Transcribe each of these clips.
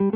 Hello,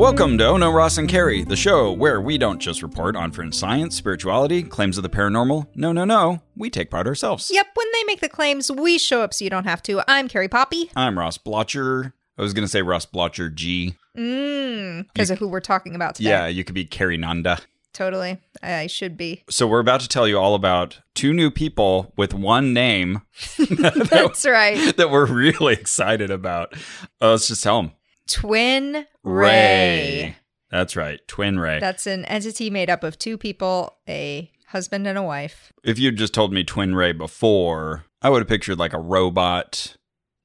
welcome to Ono Ross and Carrie, the show where we don't just report on fringe science, spirituality, claims of the paranormal. No, no, no, we take part ourselves. Yep, when they make the claims, we show up so you don't have to. I'm Carrie Poppy. I'm Ross Blotcher. I was gonna say Ross Blotcher G. Mmm, because of who we're talking about today. Yeah, you could be Carrie Nanda. Totally. I should be. So we're about to tell you all about two new people with one name That's right. that we're really excited about. Uh, let's just tell them. Twin Ray. That's right, Twin Ray. That's an entity made up of two people, a husband and a wife. if you'd just told me Twin Ray before, I would have pictured like a robot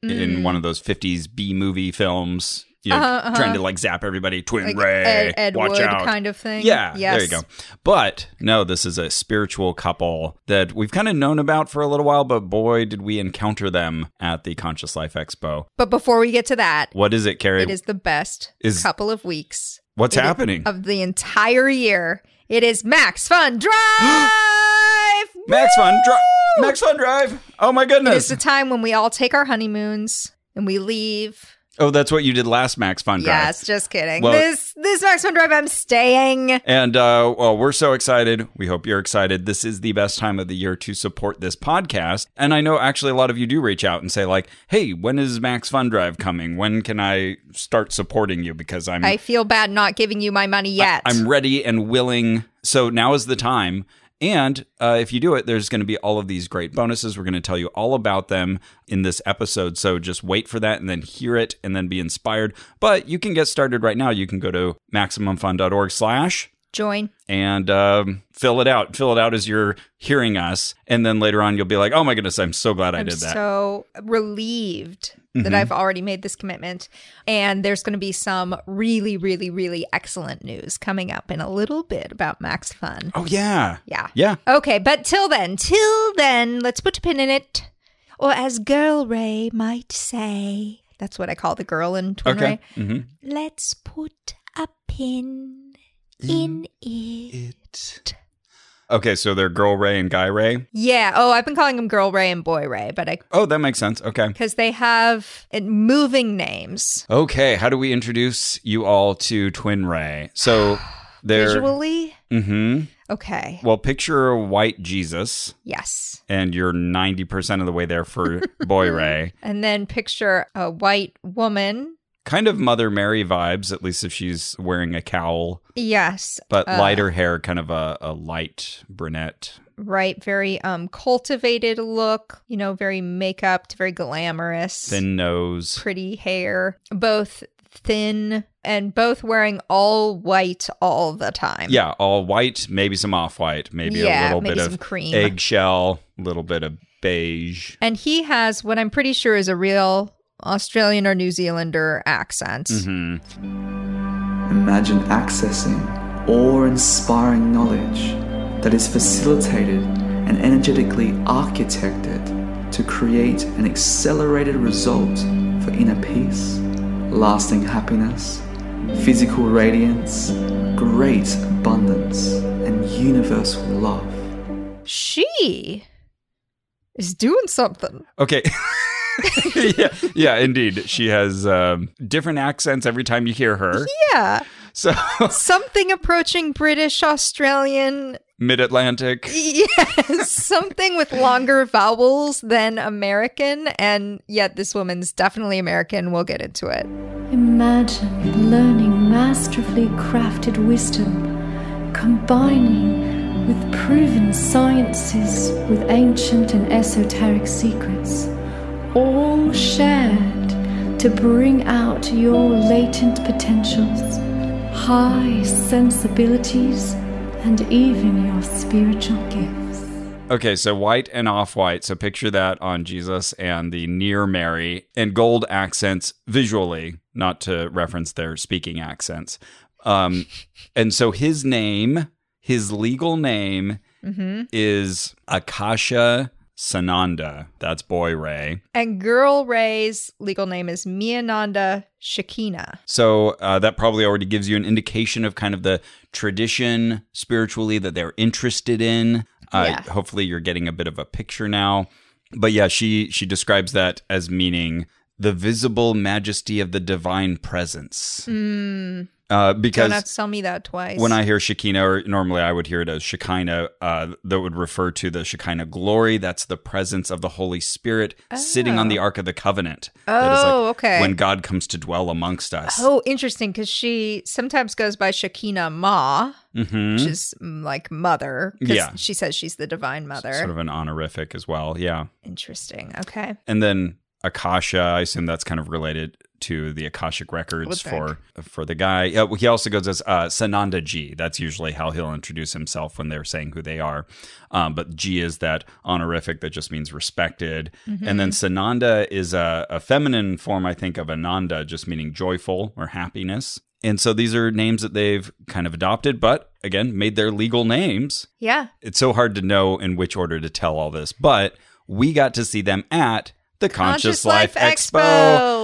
in one of those 50s B movie films. You know. Uh-huh, uh-huh. trying to like zap everybody. Twin Like Ray, Ed, Ed watch Wood out. kind of thing. Yeah, yes. there you go. But no, this is a spiritual couple that we've kind of known about for a little while, but boy, did we encounter them at the Conscious Life Expo. But before we get to that, What is it, Carrie? it is the best Is- couple of weeks What's it happening? of the entire year. It is Max Fun Drive. Max Fun Drive. Max Fun Drive. Oh my goodness! It is the time when we all take our honeymoons and we leave. Oh, that's what you did last Max Fun Drive. Yes, just kidding. Well- this this Max Fun Drive, I'm staying. And uh, well, we're so excited. We hope you're excited. This is the best time of the year to support this podcast. And I know actually a lot of you do reach out and say like, "Hey, when is Max Fun Drive coming? When can I start supporting you?" Because I'm I feel bad not giving you my money yet. I'm ready and willing. So now is the time. And uh, if you do it, there's going to be all of these great bonuses. We're going to tell you all about them in this episode. So just wait for that and then hear it and then be inspired. But you can get started right now. You can go to maximumfun.org slash Join. and um, fill it out. Fill it out as you're hearing us. And then later on, you'll be like, oh my goodness, I'm so glad I I'm did that. Mm-hmm. so relieved that I've already made this commitment. And there's going to be some really, really, really excellent news coming up in a little bit about Max Fun. oh, yeah. Yeah. Yeah. Okay, but till then, till then, let's put a pin in it. Or as Girl Ray might say, that's what I call the girl in Twin Okay. Ray. hmm Let's put a pin in it. It. Okay, so they're Girl Ray and Guy Ray. Yeah. Oh, I've been calling them Girl Ray and Boy Ray, but I Oh, that makes sense. Okay. because they have uh, moving names Okay, how do we introduce you all to Twin Ray? So they're visually. hmm Okay. Well, picture a white Jesus, Yes. and you're ninety percent of the way there for Boy Ray. And then picture a white woman. Kind of Mother Mary vibes, at least if she's wearing a cowl, Yes. but Uh, lighter hair, kind of a, a light brunette. Right. Very um cultivated look. You know, very makeup, very glamorous. Thin nose. pretty hair, both thin and both wearing all white all the time. Yeah, all white, maybe some off white, maybe a little maybe bit some of cream. eggshell, a little bit of beige. And he has what I'm pretty sure is a real Australian or New Zealander accent. hmm Imagine accessing awe inspiring knowledge that is facilitated and energetically architected to create an accelerated result for inner peace, lasting happiness, physical radiance, great abundance, and universal love. She is doing something. Okay. yeah, yeah, indeed. She has um, different accents every time you hear her. Yeah. So Something approaching British, Australian. mid Atlantic. Yes. something with longer vowels than American. And yet this woman's definitely American. We'll get into it. Imagine learning masterfully crafted wisdom, combining with proven sciences with ancient and esoteric secrets, all shared to bring out your latent potentials, high sensibilities, and even your spiritual gifts. Okay, so white and off white. So picture that on Jesus and the near Mary and gold accents visually, not to reference their speaking accents. Um, and so his name, his legal name Mm-hmm. is Akasha Sananda. That's boy Ray. And girl Ray's legal name is Miananda Shakina. So uh, that probably already gives you an indication of kind of the tradition spiritually that they're interested in. Uh, Yeah. Hopefully, you're getting a bit of a picture now. But yeah, she she describes that as meaning the visible majesty of the divine presence. Uh, Don't because have to tell me that twice. when I hear Shekinah, or normally I would hear it as Shekinah, uh, that would refer to the Shekinah glory. That's the presence of the Holy Spirit sitting on the Ark of the Covenant. That is Oh, okay. When God comes to dwell amongst us. Oh, interesting, because she sometimes goes by Shekina Ma, Mhm. which is mm, like mother. Yeah. She says she's the divine mother. Sort of an honorific as well. Yeah. Interesting. Okay. And then Akasha, I assume that's kind of related to the Akashic records for for the guy. Well, he also goes as uh, Sananda G. That's usually how he'll introduce himself when they're saying who they are. Um, but G is that honorific that just means respected. And then Sananda is a, a feminine form, I think, of Ananda, just meaning joyful or happiness. And so these are names that they've kind of adopted, but again, made their legal names Yeah. it's so hard to know in which order to tell all this, but we got to see them at the Conscious, Conscious Life, Life Expo.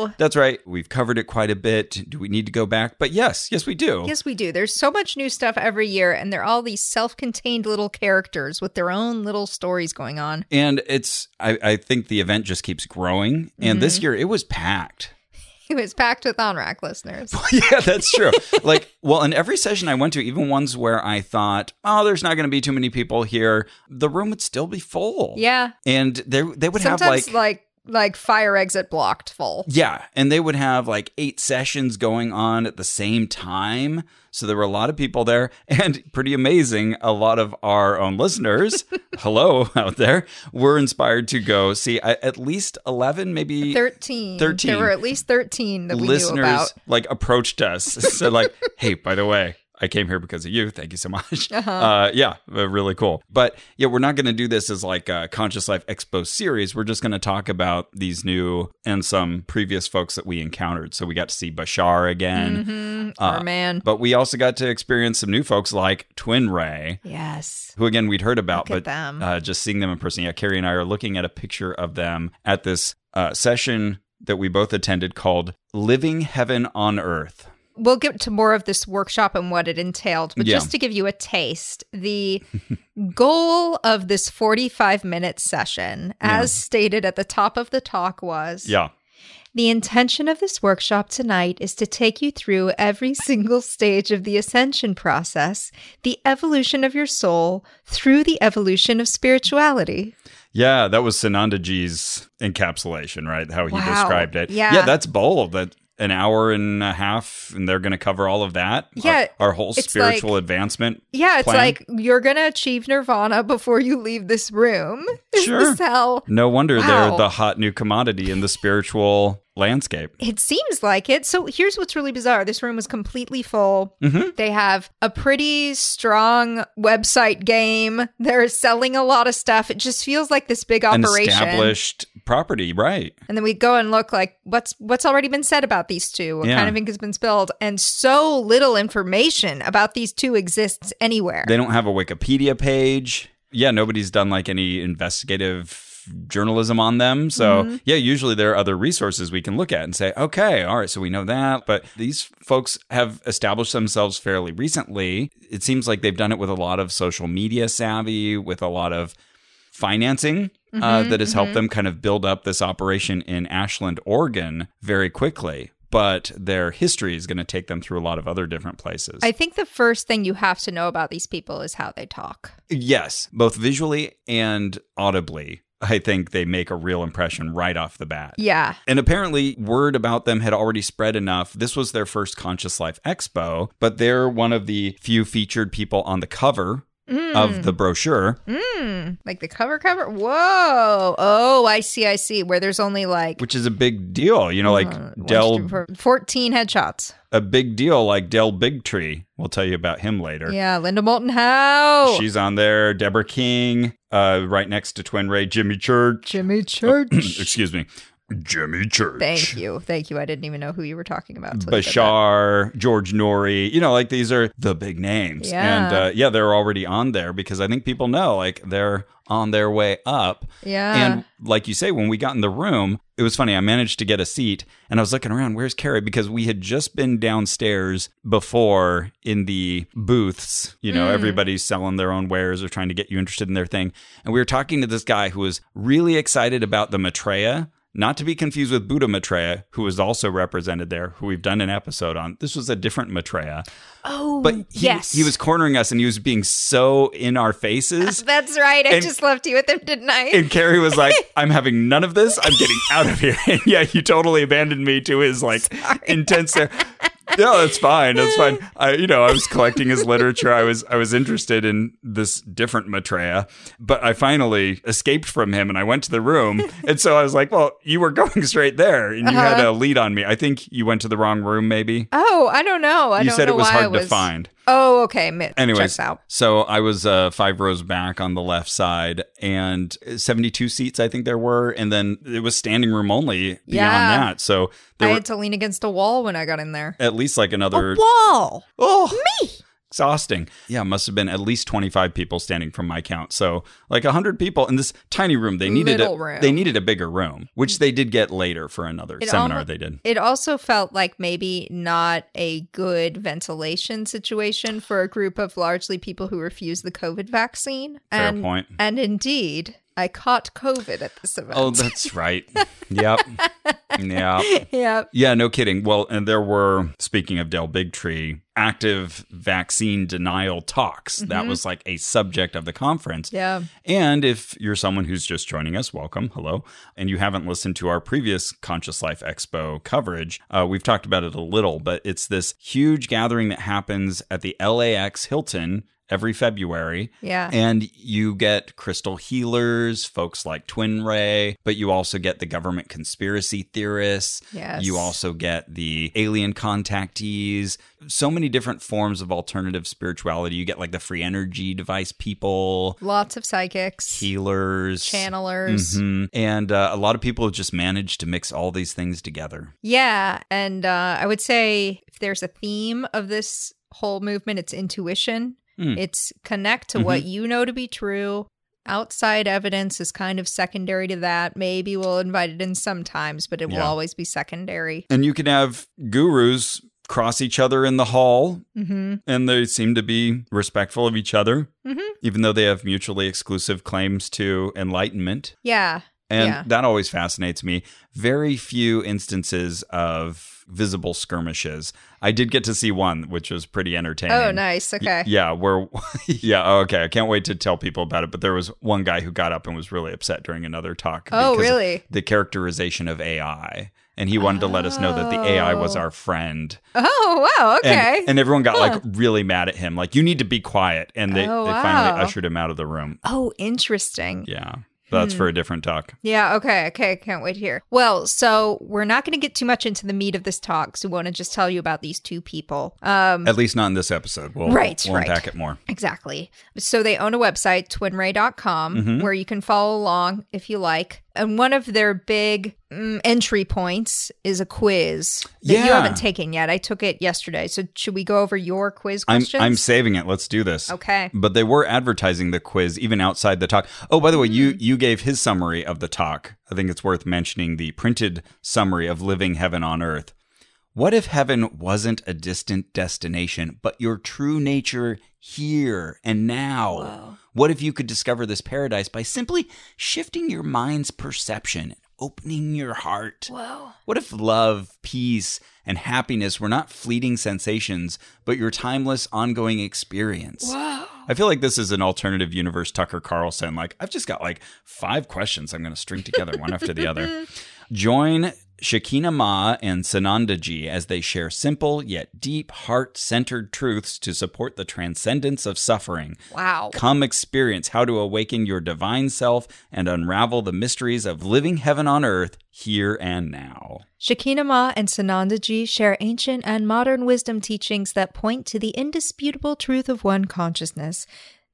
Expo. That's right. We've covered it quite a bit. Do we need to go back? But yes, yes, we do. Yes, we do. There's so much new stuff every year, and they're all these self contained little characters with their own little stories going on. And it's, I, I think the event just keeps growing. And Mm-hmm. this year it was packed. It was packed with ONRAC listeners. yeah, that's true. like, well, in every session I went to, even ones where I thought, oh, there's not going to be too many people here, the room would still be full. Yeah. And they, they would Sometimes have like, like like fire exit blocked full. Yeah, and they would have like eight sessions going on at the same time. So there were a lot of people there, and pretty amazing. A lot of our own listeners, hello out there, were inspired to go see at least 11, maybe 13. 13. There were at least 13 that we knew listeners about. like approached us. said like, hey, by the way, I came here because of you. Thank you so much. uh yeah, uh, really cool. But yeah, we're not going to do this as like a Conscious Life Expo series. We're just going to talk about these new and some previous folks that we encountered. So we got to see Bashar again. Our man. But we also got to experience some new folks like Twin Ray, Yes. who again we'd heard about, Look but them. Uh, just seeing them in person. Yeah, Carrie and I are looking at a picture of them at this uh, session that we both attended called "Living Heaven on Earth." We'll get to more of this workshop and what it entailed, but Yeah. just to give you a taste, the goal of this 45 minute session, as stated at the top of the talk, was Yeah, The intention of this workshop tonight is to take you through every single stage of the ascension process, the evolution of your soul through the evolution of spirituality. yeah, that was Sananda G's encapsulation, right? How he Wow. described it. Yeah. yeah, that's bold. That an hour and a half, and they're going to cover all of that. Yeah, our, whole spiritual like- advancement. Yeah, it's plan. like you're going to achieve nirvana before you leave this room. Sure. this how No wonder Wow. they're the hot new commodity in the spiritual landscape. It seems like it. So here's what's really bizarre. This room was completely full. Mm-hmm. They have a pretty strong website game. They're selling a lot of stuff. It just feels like this big An operation. established property, right? And then we go and look like what's what's already been said about these two. What Yeah. kind of ink has been spilled? And so little information about these two exists anywhere. They don't have a Wikipedia page. Yeah, nobody's done like any investigative journalism on them. So, Mm-hmm. yeah, usually there are other resources we can look at and say, okay, all right, so we know that. But these folks have established themselves fairly recently. It seems like they've done it with a lot of social media savvy, with a lot of financing. uh, Mm-hmm, that has helped them kind of build up this operation in Ashland, Oregon very quickly. But their history is going to take them through a lot of other different places. I think the first thing you have to know about these people is how they talk. Yes, both visually and audibly. I think they make a real impression right off the bat. Yeah. And apparently, word about them had already spread enough. This was their first Conscious Life Expo, but they're one of the few featured people on the cover of the brochure, Like the cover cover. Whoa. Oh, I see, I see. Where there's only like which is a big deal. You know, like uh, Del, two, four- 14 headshots. a big deal like Del Bigtree. We'll tell you about him later. Yeah, Linda Moulton Howe. She's on there. Deborah King, uh, right next to Twin Ray, Jimmy Church. Jimmy Church. Excuse me. Jimmy Church. Thank you. Thank you. I didn't even know who you were talking about. till you said that. Bashar, George Noory, you know, like these are the big names. Yeah. And uh, yeah, they're already on there because I think people know like they're on their way up. Yeah. And like you say, when we got in the room, it was funny. I managed to get a seat and I was looking around, where's Carrie? Because we had just been downstairs before in the booths. You know, everybody's selling their own wares or trying to get you interested in their thing. And we were talking to this guy who was really excited about the Maitreya. Not to be confused with Buddha Maitreya, who was also represented there, who we've done an episode on. This was a different Maitreya. Oh, But he, yes. he was cornering us and he was being so in our faces. That's right. I And- just left you with him, didn't I? And Carrie was like, I'm having none of this. I'm getting out of here. And yeah, he totally abandoned me to his like intense there. No, that's fine. That's fine. I, you know, I was collecting his literature. I was, I was interested in this different Maitreya, but I finally escaped from him and I went to the room. And so I was like, well, you were going straight there and you had Uh-huh. a lead on me. I think you went to the wrong room, maybe. oh, I don't know. I you don't said know it was why hard was... to find. Oh, okay. Mi- Anyways, checks out. so I was uh, five rows back on the left side, and 72 seats I think there were, and then it was standing room only beyond Yeah. that. So I were had to lean against a wall when I got in there. at least like another Wall. oh me exhausting. Yeah, must have been at least 25 people standing from my count. So like 100 people in this tiny room. They needed Little a, room. they needed a bigger room, which they did get later for another It seminar almo- they did. It also felt like maybe not a good ventilation situation for a group of largely people who refuse the COVID vaccine. Fair and, point. And indeed, I caught COVID at this event. Oh, that's right. yep. Yeah. yeah. Yeah, no kidding. Well, and there were, speaking of Del Bigtree, active vaccine denial talks. That was like a subject of the conference. Yeah. And if you're someone who's just joining us, welcome, hello, and you haven't listened to our previous Conscious Life Expo coverage, uh, we've talked about it a little, but it's this huge gathering that happens at the LAX Hilton every February. Yeah. And you get crystal healers, folks like Twin Ray, but you also get the government conspiracy theorists. Yes. You also get the alien contactees, so many different forms of alternative spirituality. You get like the free energy device people, Lots of psychics, healers, channelers. Mhm. And uh, a lot of people have just managed to mix all these things together. Yeah. And uh, I would say if there's a theme of this whole movement, it's intuition. Mm. It's connect to what you know to be true. Outside evidence is kind of secondary to that. Maybe we'll invite it in sometimes, but it will always be secondary. And you can have gurus cross each other in the hall hmm and they seem to be respectful of each other, Mhm. even though they have mutually exclusive claims to enlightenment. Yeah. And Yeah. that always fascinates me. Very few instances of visible skirmishes. I did get to see one, which was pretty entertaining. Oh, nice. Okay. Yeah, where yeah, oh, okay. I can't wait to tell people about it. But there was one guy who got up and was really upset during another talk. Oh, really? The characterization of AI. And he wanted to let us know that the AI was Oh. our friend. Oh, wow. Okay. and everyone got Huh. like really mad at him. Like, you need to be quiet. And they, Oh, they finally ushered him out of the room. oh, interesting. Yeah. That's Hmm. for a different talk. Yeah, okay, okay, can't wait to hear. Well, so we're not going to get too much into the meat of this talk, so we want to just tell you about these two people. Um, At least not in this episode. We'll, Right, we'll right. unpack it more. exactly. So they own a website, twinray.com, Mhm. where you can follow along if you like. And one of their big mm, entry points is a quiz that you haven't taken yet. I took it yesterday. So should we go over your quiz I'm. I'm saving it. Let's do this. Okay. But they were advertising the quiz even outside the talk. Oh, by the way, you you gave his summary of the talk. I think it's worth mentioning the printed summary of living heaven on earth. What if heaven wasn't a distant destination, but your true nature here and now? What if you could discover this paradise by simply shifting your mind's perception, and opening your heart? Whoa. What if love, peace, and happiness were not fleeting sensations, but your timeless, ongoing experience? Whoa. I feel like this is an alternative universe Tucker Carlson. Like, I've just got like five questions I'm going to string together one after the other. Join Shakina Ma and Sanandaji as they share simple yet deep, heart centered truths to support the transcendence of suffering. Wow. Come experience how to awaken your divine self and unravel the mysteries of living heaven on earth here and now. Shakina Ma and Sanandaji share ancient and modern wisdom teachings that point to the indisputable truth of one consciousness.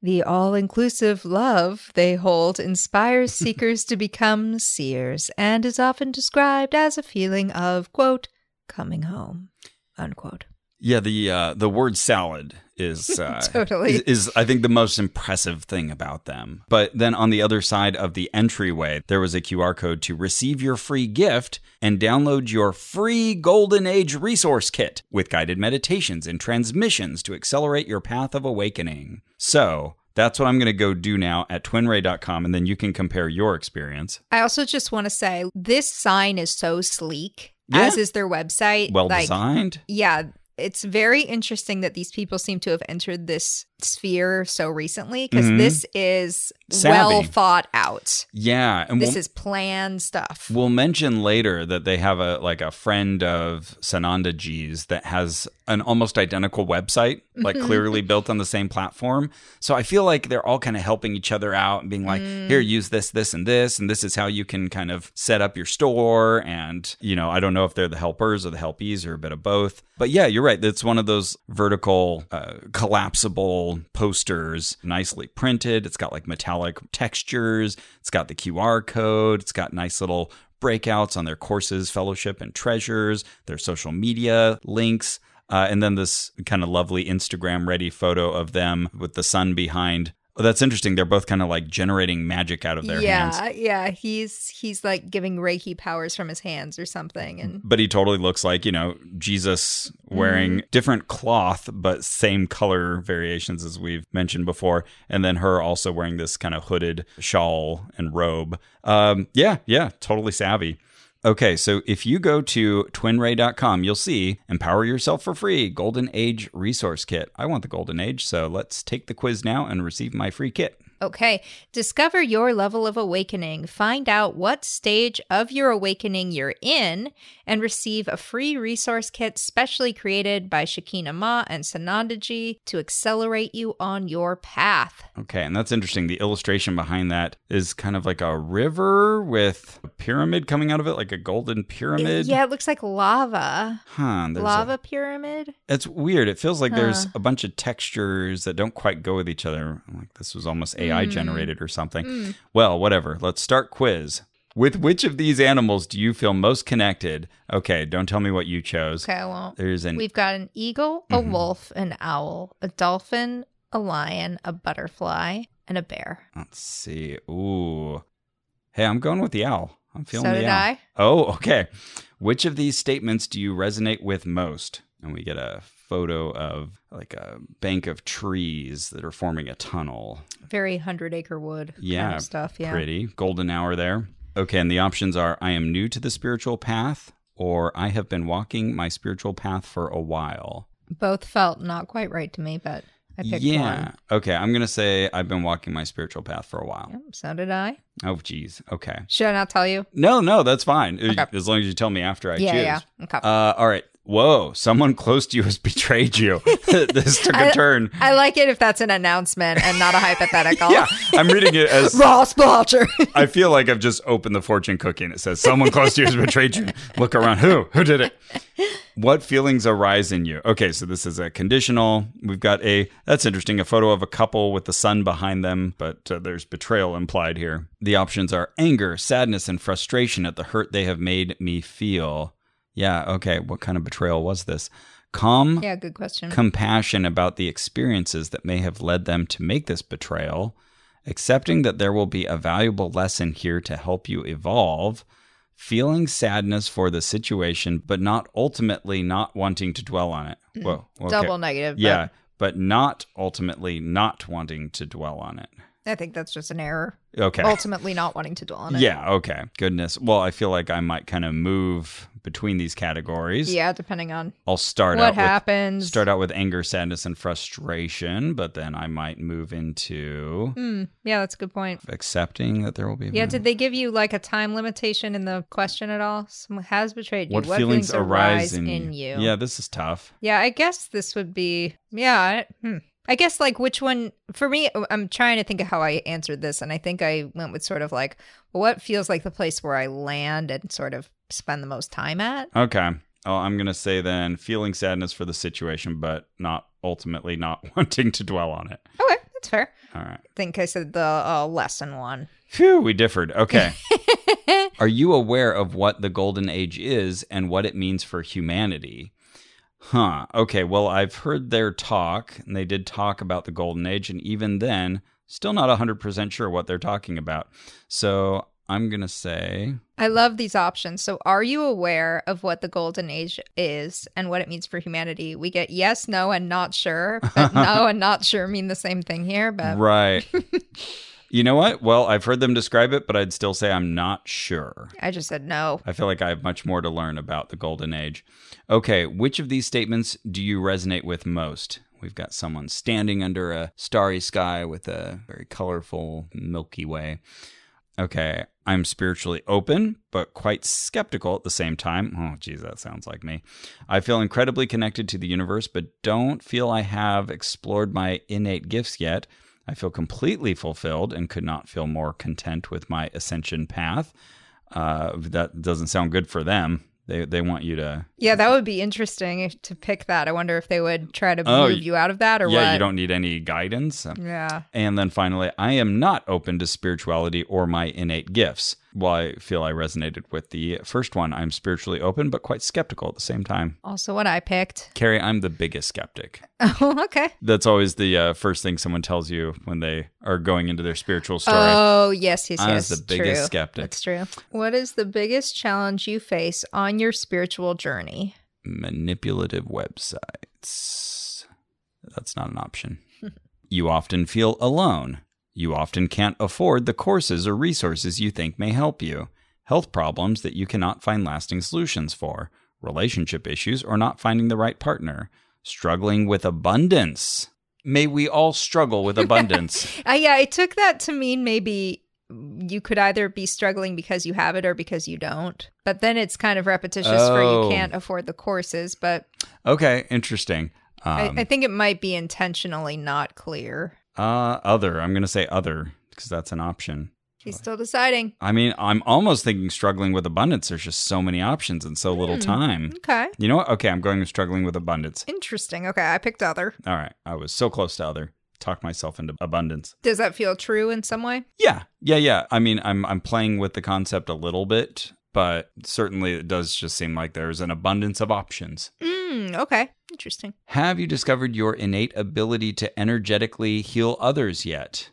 The all inclusive love they hold inspires seekers to become seers and is often described as a feeling of, quote, coming home, unquote. Yeah, the uh, the word salad is uh, Totally. is, is I think the most impressive thing about them. But then on the other side of the entryway, there was a QR code to receive your free gift and download your free Golden Age resource kit with guided meditations and transmissions to accelerate your path of awakening. So. That's what I'm going to go do now at twinray.com, and then you can compare your experience. I also just want to say this sign is so sleek, Yeah. as is their website. Well Like, designed. Yeah, it's very interesting that these people seem to have entered this sphere so recently because Mhm. this is Savvy. well thought out. Yeah, and This we'll, is planned stuff. we'll mention later that they have a like a friend of Sananda G's that has an almost identical website, like Mm-hmm. clearly built on the same platform. So I feel like they're all kind of helping each other out and being like, Mm. here, use this, this, and this, and this is how you can kind of set up your store. And you know, I don't know if they're the helpers or the helpies or a bit of both. But yeah, you're right. It's one of those vertical, uh, collapsible posters, nicely printed. It's got like metallic textures. It's got the QR code. It's got nice little breakouts on their courses, fellowship, and treasures, their social media links. Uh, and then this kind of lovely Instagram ready photo of them with the sun behind. Oh, that's interesting. They're both kind of like generating magic out of their yeah, hands. yeah. Yeah. He's he's like giving Reiki powers from his hands or something, and But he totally looks like, you know, Jesus wearing Mm-hmm. different cloth, but same color variations as we've mentioned before. And then her also wearing this kind of hooded shawl and robe. Um, yeah, yeah, totally savvy. Okay, so if you go to twinray.com, you'll see Empower Yourself for Free Golden Age Resource Kit. I want the Golden Age, so let's take the quiz now and receive my free kit. Okay. Discover your level of awakening. Find out what stage of your awakening you're in and receive a free resource kit specially created by Shakina Ma and Sanandaji to accelerate you on your path. Okay, and that's interesting. The illustration behind that is kind of like a river with a pyramid coming out of it, like a golden pyramid. Yeah, it looks like lava. Huh. There's a- lava pyramid? it's weird. It feels like there's a bunch of textures that don't quite go with each other. Like this was almost Hmm. AI generated or something. Well, whatever. Let's start quiz. With which of these animals do you feel most connected? Okay, don't tell me what you chose. Okay, I won't. There's an We've got an eagle, a Mm-hmm. wolf, an owl, a dolphin, a lion, a butterfly, and a bear. let's see. Ooh. Hey, I'm going with the owl. I'm feeling So the did owl. I. Oh, okay. Which of these statements do you resonate with most? And we get a photo of like a bank of trees that are forming a tunnel. Very hundred acre wood Yeah, kind of stuff. Yeah. Pretty. Golden hour there. Okay, and the options are I am new to the spiritual path or I have been walking my spiritual path for a while. Both felt not quite right to me, but I picked yeah. one. Okay, I'm going to say I've been walking my spiritual path for a while. Yep, so did I. Oh, geez. Okay. Should I not tell you? No, no, that's fine. Okay. As long as you tell me after I yeah, choose. yeah. Okay. Uh, all right. Whoa, someone close to you has betrayed you. this took a I- turn. I like it if that's an announcement and not a hypothetical. Yeah, I'm reading it as Ross Blotcher. I feel like I've just opened the fortune cookie and it says someone close to you has betrayed you. Look around. Who? Who did it? What feelings arise in you? Okay, so this is a conditional. We've got a that's interesting, a photo of a couple with the sun behind them, but uh, there's betrayal implied here. The options are anger, sadness, and frustration at the hurt they have made me feel. Yeah, okay. What kind of betrayal was this? Calm yeah, good question. compassion about the experiences that may have led them to make this betrayal, accepting that there will be a valuable lesson here to help you evolve, feeling sadness for the situation, but not ultimately not wanting to dwell on it. Mm-hmm. Whoa. okay. Double negative. but Yeah, but not ultimately not wanting to dwell on it. I think that's just an error. Okay. Ultimately, not wanting to dwell on it. Yeah, okay. Goodness. Well, I feel like I might kind of move between these categories. Yeah, depending on I'll start what out with happens. start out with anger, sadness, and frustration, but then I might move into Hmm, yeah, that's a good point. accepting that there will be. Yeah, did they give you like a time limitation in the question at all? Someone has betrayed you. what, feelings, arise in, you? Yeah, this is tough. Yeah, I guess this would be yeah. I, hmm. I guess like which one for me? I'm trying to think of how I answered this, and I think I went with sort of like well, what feels like the place where I land and sort of spend the most time at. Okay. Oh, I'm gonna say then feeling sadness for the situation, but not ultimately not wanting to dwell on it. Okay, That's fair. All right. I think I said the uh, lesson one. Phew, we differed. Okay. Are you aware of what the Golden Age is and what it means for humanity? Huh. Okay. Well, I've heard their talk, and they did talk about the Golden Age, and even then, still not 100% sure what they're talking about. So I'm going to say, I love these options. So, are you aware of what the golden age is and what it means for humanity? We get yes, no, and not sure. But no and not sure mean the same thing here. But right. you know what? Well, I've heard them describe it, but I'd still say I'm not sure. I just said no. I feel like I have much more to learn about the Golden Age. Okay, which of these statements do you resonate with most? We've got someone standing under a starry sky with a very colorful Milky Way. Okay, I'm spiritually open, but quite skeptical at the same time. Oh, geez, that sounds like me. I feel incredibly connected to the universe, but don't feel I have explored my innate gifts yet. I feel completely fulfilled and could not feel more content with my ascension path. Uh, that doesn't sound good for them. They they want you to. Yeah, that would be interesting if, to pick that. I wonder if they would try to Oh, move you out of that or yeah, what. you don't need any guidance. Yeah. And then finally, I am not open to spirituality or my innate gifts. While I feel I resonated with the first one, I'm spiritually open, but quite skeptical at the same time. Also, what I picked. Carrie, I'm the biggest skeptic. Oh, okay. That's always the uh, first thing someone tells you when they are going into their spiritual story. Oh, yes, yes, I was yes. the biggest true. skeptic. That's true. What is the biggest challenge you face on your spiritual journey? manipulative websites. That's not an option. you often feel alone. You often can't afford the courses or resources you think may help you. Health problems that you cannot find lasting solutions for. Relationship issues or not finding the right partner. Struggling with abundance. May we all struggle with abundance. Uh, yeah, I took that to mean maybe you could either be struggling because you have it or because you don't. But then it's kind of repetitious for Oh. you can't afford the courses. But okay, interesting. I, Um, I think it might be intentionally not clear. Uh, other. I'm going to say other because that's an option. He's still deciding. I mean, I'm almost thinking struggling with abundance. There's just so many options and so little time. Okay. You know what? Okay, I'm going with struggling with abundance. Interesting. Okay, I picked other. All right. I was so close to other. Talked myself into abundance. Does that feel true in some way? Yeah. Yeah, yeah. I mean, I'm I'm playing with the concept a little bit, but certainly it does just seem like there's an abundance of options. Mm, okay. Interesting. Have you discovered your innate ability to energetically heal others yet?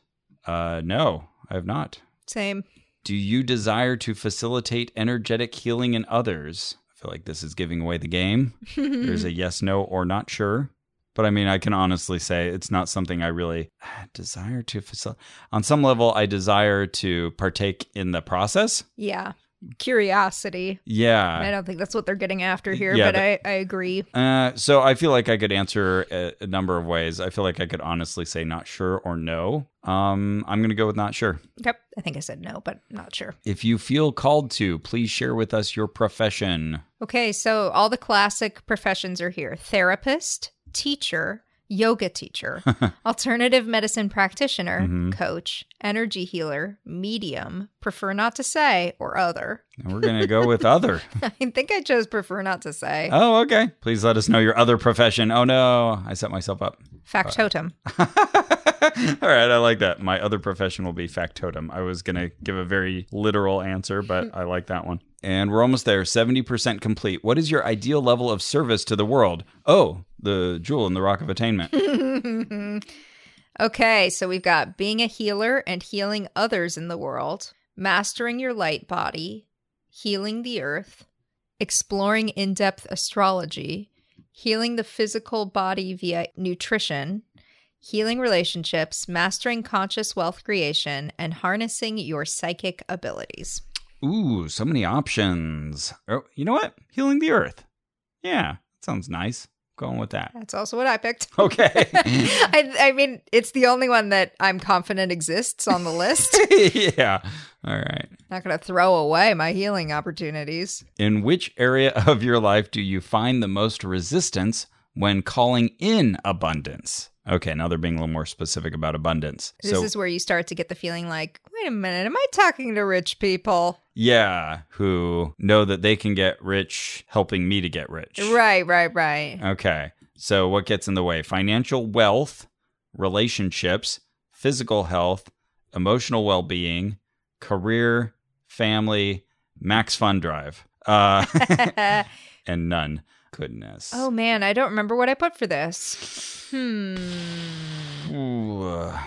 Uh no, I have not. Same. Do you desire to facilitate energetic healing in others? I feel like this is giving away the game. There's a yes, no, or not sure. But I mean, I can honestly say it's not something I really desire to facilitate. On some level, I desire to partake in the process. Yeah. Curiosity. Yeah. I don't think that's what they're getting after here, Yeah, but I, I agree. Uh, so I feel like I could answer a, a number of ways. I feel like I could honestly say not sure or no. Um, I'm going to go with not sure. Yep. I think I said no, but not sure. If you feel called to, please share with us your profession. Okay, so all the classic professions are here therapist, teacher, yoga teacher, alternative medicine practitioner, Mhm. coach, energy healer, medium, prefer not to say, or other. And we're going to go with other. I think I chose prefer not to say. Oh, okay. Please let us know your other profession. Oh, no. I set myself up. Factotum. All right. I like that. My other profession will be factotum. I was going to give a very literal answer, but I like that one. And we're almost there. 70% complete. What is your ideal level of service to the world? Oh, the jewel in the rock of attainment. okay, so we've got being a healer and healing others in the world, mastering your light body, healing the earth, exploring in depth astrology, healing the physical body via nutrition, healing relationships, mastering conscious wealth creation, and harnessing your psychic abilities. Ooh, so many options. Oh, you know what? Healing the earth. Yeah, that sounds nice. Going with that. That's also what I picked. Okay. I, I mean, it's the only one that I'm confident exists on the list. yeah. All right. Not going to throw away my healing opportunities. In which area of your life do you find the most resistance when calling in abundance? Okay, now they're being a little more specific about abundance. This so, is where you start to get the feeling like, wait a minute, am I talking to rich people? yeah, who know that they can get rich helping me to get rich. Right, right, right. Okay. So, what gets in the way? Financial wealth, relationships, physical health, emotional well being, career, family, max fun drive, uh, and none. Goodness. oh man, I don't remember what I put for this. Hmm. Ooh, uh,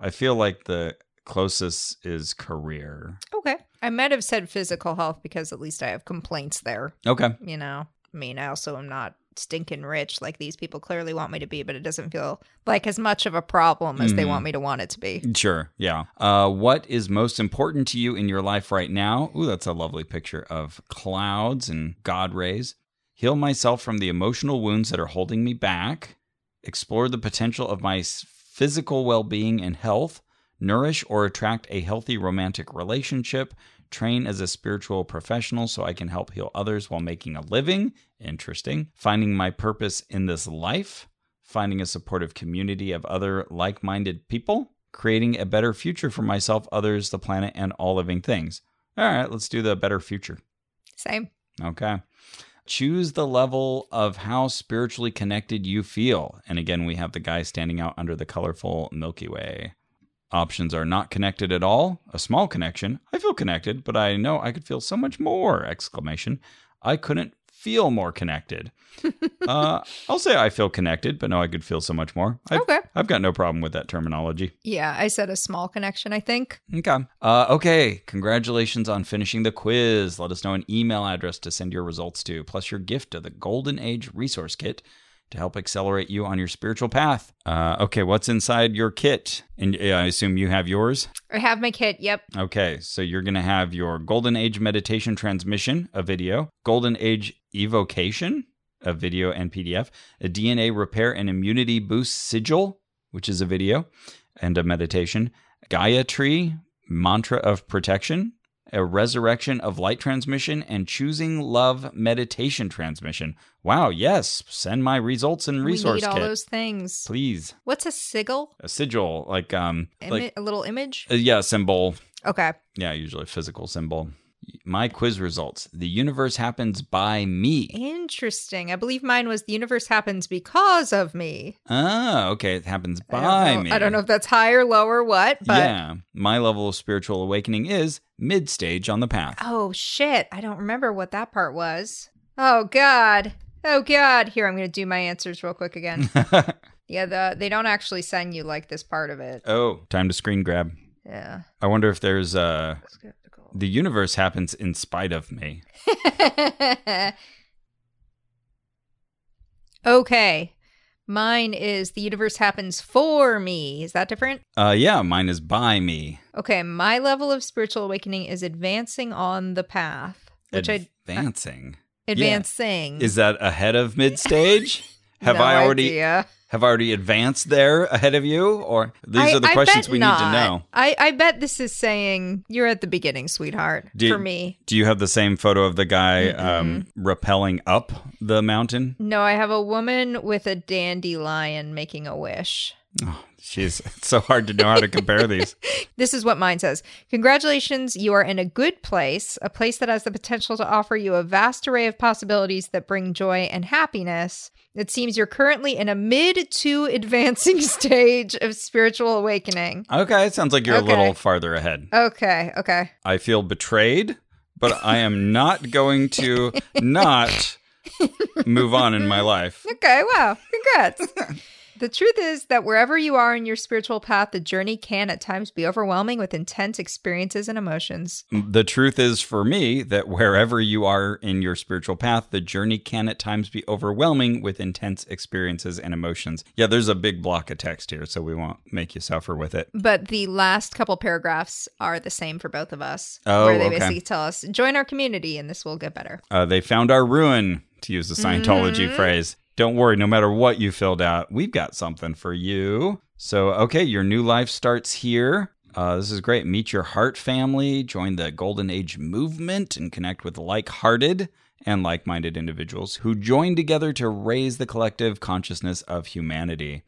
I feel like the closest is career. Okay. I might have said physical health because at least I have complaints there. Okay. You know, I mean, I also am not stinking rich like these people clearly want me to be, but it doesn't feel like as much of a problem as they Mhm. want me to want it to be. Sure. Yeah. Uh, what is most important to you in your life right now? Ooh, that's a lovely picture of clouds and God rays. Heal myself from the emotional wounds that are holding me back. Explore the potential of my physical well being and health. Nourish or attract a healthy romantic relationship. Train as a spiritual professional so I can help heal others while making a living. Interesting. Finding my purpose in this life finding a supportive community of other like minded people, creating a better future for myself, others, the planet, and all living things. All right, let's do the better future. Same. Okay. Choose the level of how spiritually connected you feel. And again, we have the guy standing out under the colorful Milky Way. Options are not connected at all, a small connection. I feel connected, but I know I could feel so much more! Exclamation. I couldn't feel more connected. uh, I'll say I feel connected, but no, I could feel so much more. I've, Okay. I've got no problem with that terminology. Yeah, I said a small connection, I think. Okay. Uh, okay. Congratulations on finishing the quiz. Let us know an email address to send your results to, plus your gift of the Golden Age Resource Kit to help accelerate you on your spiritual path. Uh, okay. What's inside your kit? And uh, I assume you have yours. I have my kit. Yep. Okay. So you're going to have your Golden Age Meditation Transmission, a video, Golden Age Evocation, a video and PDF, a DNA Repair and Immunity Boost Sigil, which is a video and a meditation, Gaia Tree, Mantra of Protection, a Resurrection of Light Transmission, and Choosing Love Meditation Transmission. Wow, yes. Send my results and resource we need all kit. those things. Please. What's a sigil? A sigil, like, um, Imi- like, a little image? uh, yeah, symbol. Okay. Yeah, usually a physical symbol. My quiz results. The universe happens by me. Interesting. I believe mine was the universe happens because of me. Oh, okay. It happens by know- me. I don't know if that's high or low or what, but yeah. My level of spiritual awakening is mid stage on the path. oh shit, I don't remember what that part was. Oh god. Oh god. Here I'm going to do my answers real quick again. yeah, the they don't actually send you like this part of it. oh, time to screen grab. Yeah. I wonder if there's uh. The universe happens in spite of me. okay. Mine is the universe happens for me. Is that different? Uh yeah, mine is by me. Okay, my level of spiritual awakening is advancing on the path, which I Advancing. advancing. Is that ahead of mid stage? Have No I already idea. Have already advanced there ahead of you? Or these I- are the I questions we not. need to know. I, I bet this is saying you're at the beginning, sweetheart. Do- for me. Do you have the same photo of the guy um, rappelling up the mountain? No, I have a woman with a dandelion making a wish. Oh, jeez, it's so hard to know how to compare these. This is what mine says. Congratulations, you are in a good place, a place that has the potential to offer you a vast array of possibilities that bring joy and happiness. It seems you're currently in a mid to advancing stage of spiritual awakening. Okay, it sounds like you're Okay. a little farther ahead. Okay, okay. I feel betrayed, but I am not going to not move on in my life. Okay, wow. Congrats. The truth is that wherever you are in your spiritual path, the journey can at times be overwhelming with intense experiences and emotions. The truth is for me that wherever you are in your spiritual path, the journey can at times be overwhelming with intense experiences and emotions. Yeah, there's a big block of text here, so we won't make you suffer with it. But the last couple paragraphs are the same for both of us. Oh, where they okay. basically tell us, join our community and this will get better. Uh, they found our ruin, to use the Scientology Mm-hmm. phrase. Don't worry, no matter what you filled out, we've got something for you. So, okay, your new life starts here. Uh, this is great. Meet your heart family, join the Golden Age movement, and connect with like hearted and like minded individuals who join together to raise the collective consciousness of humanity.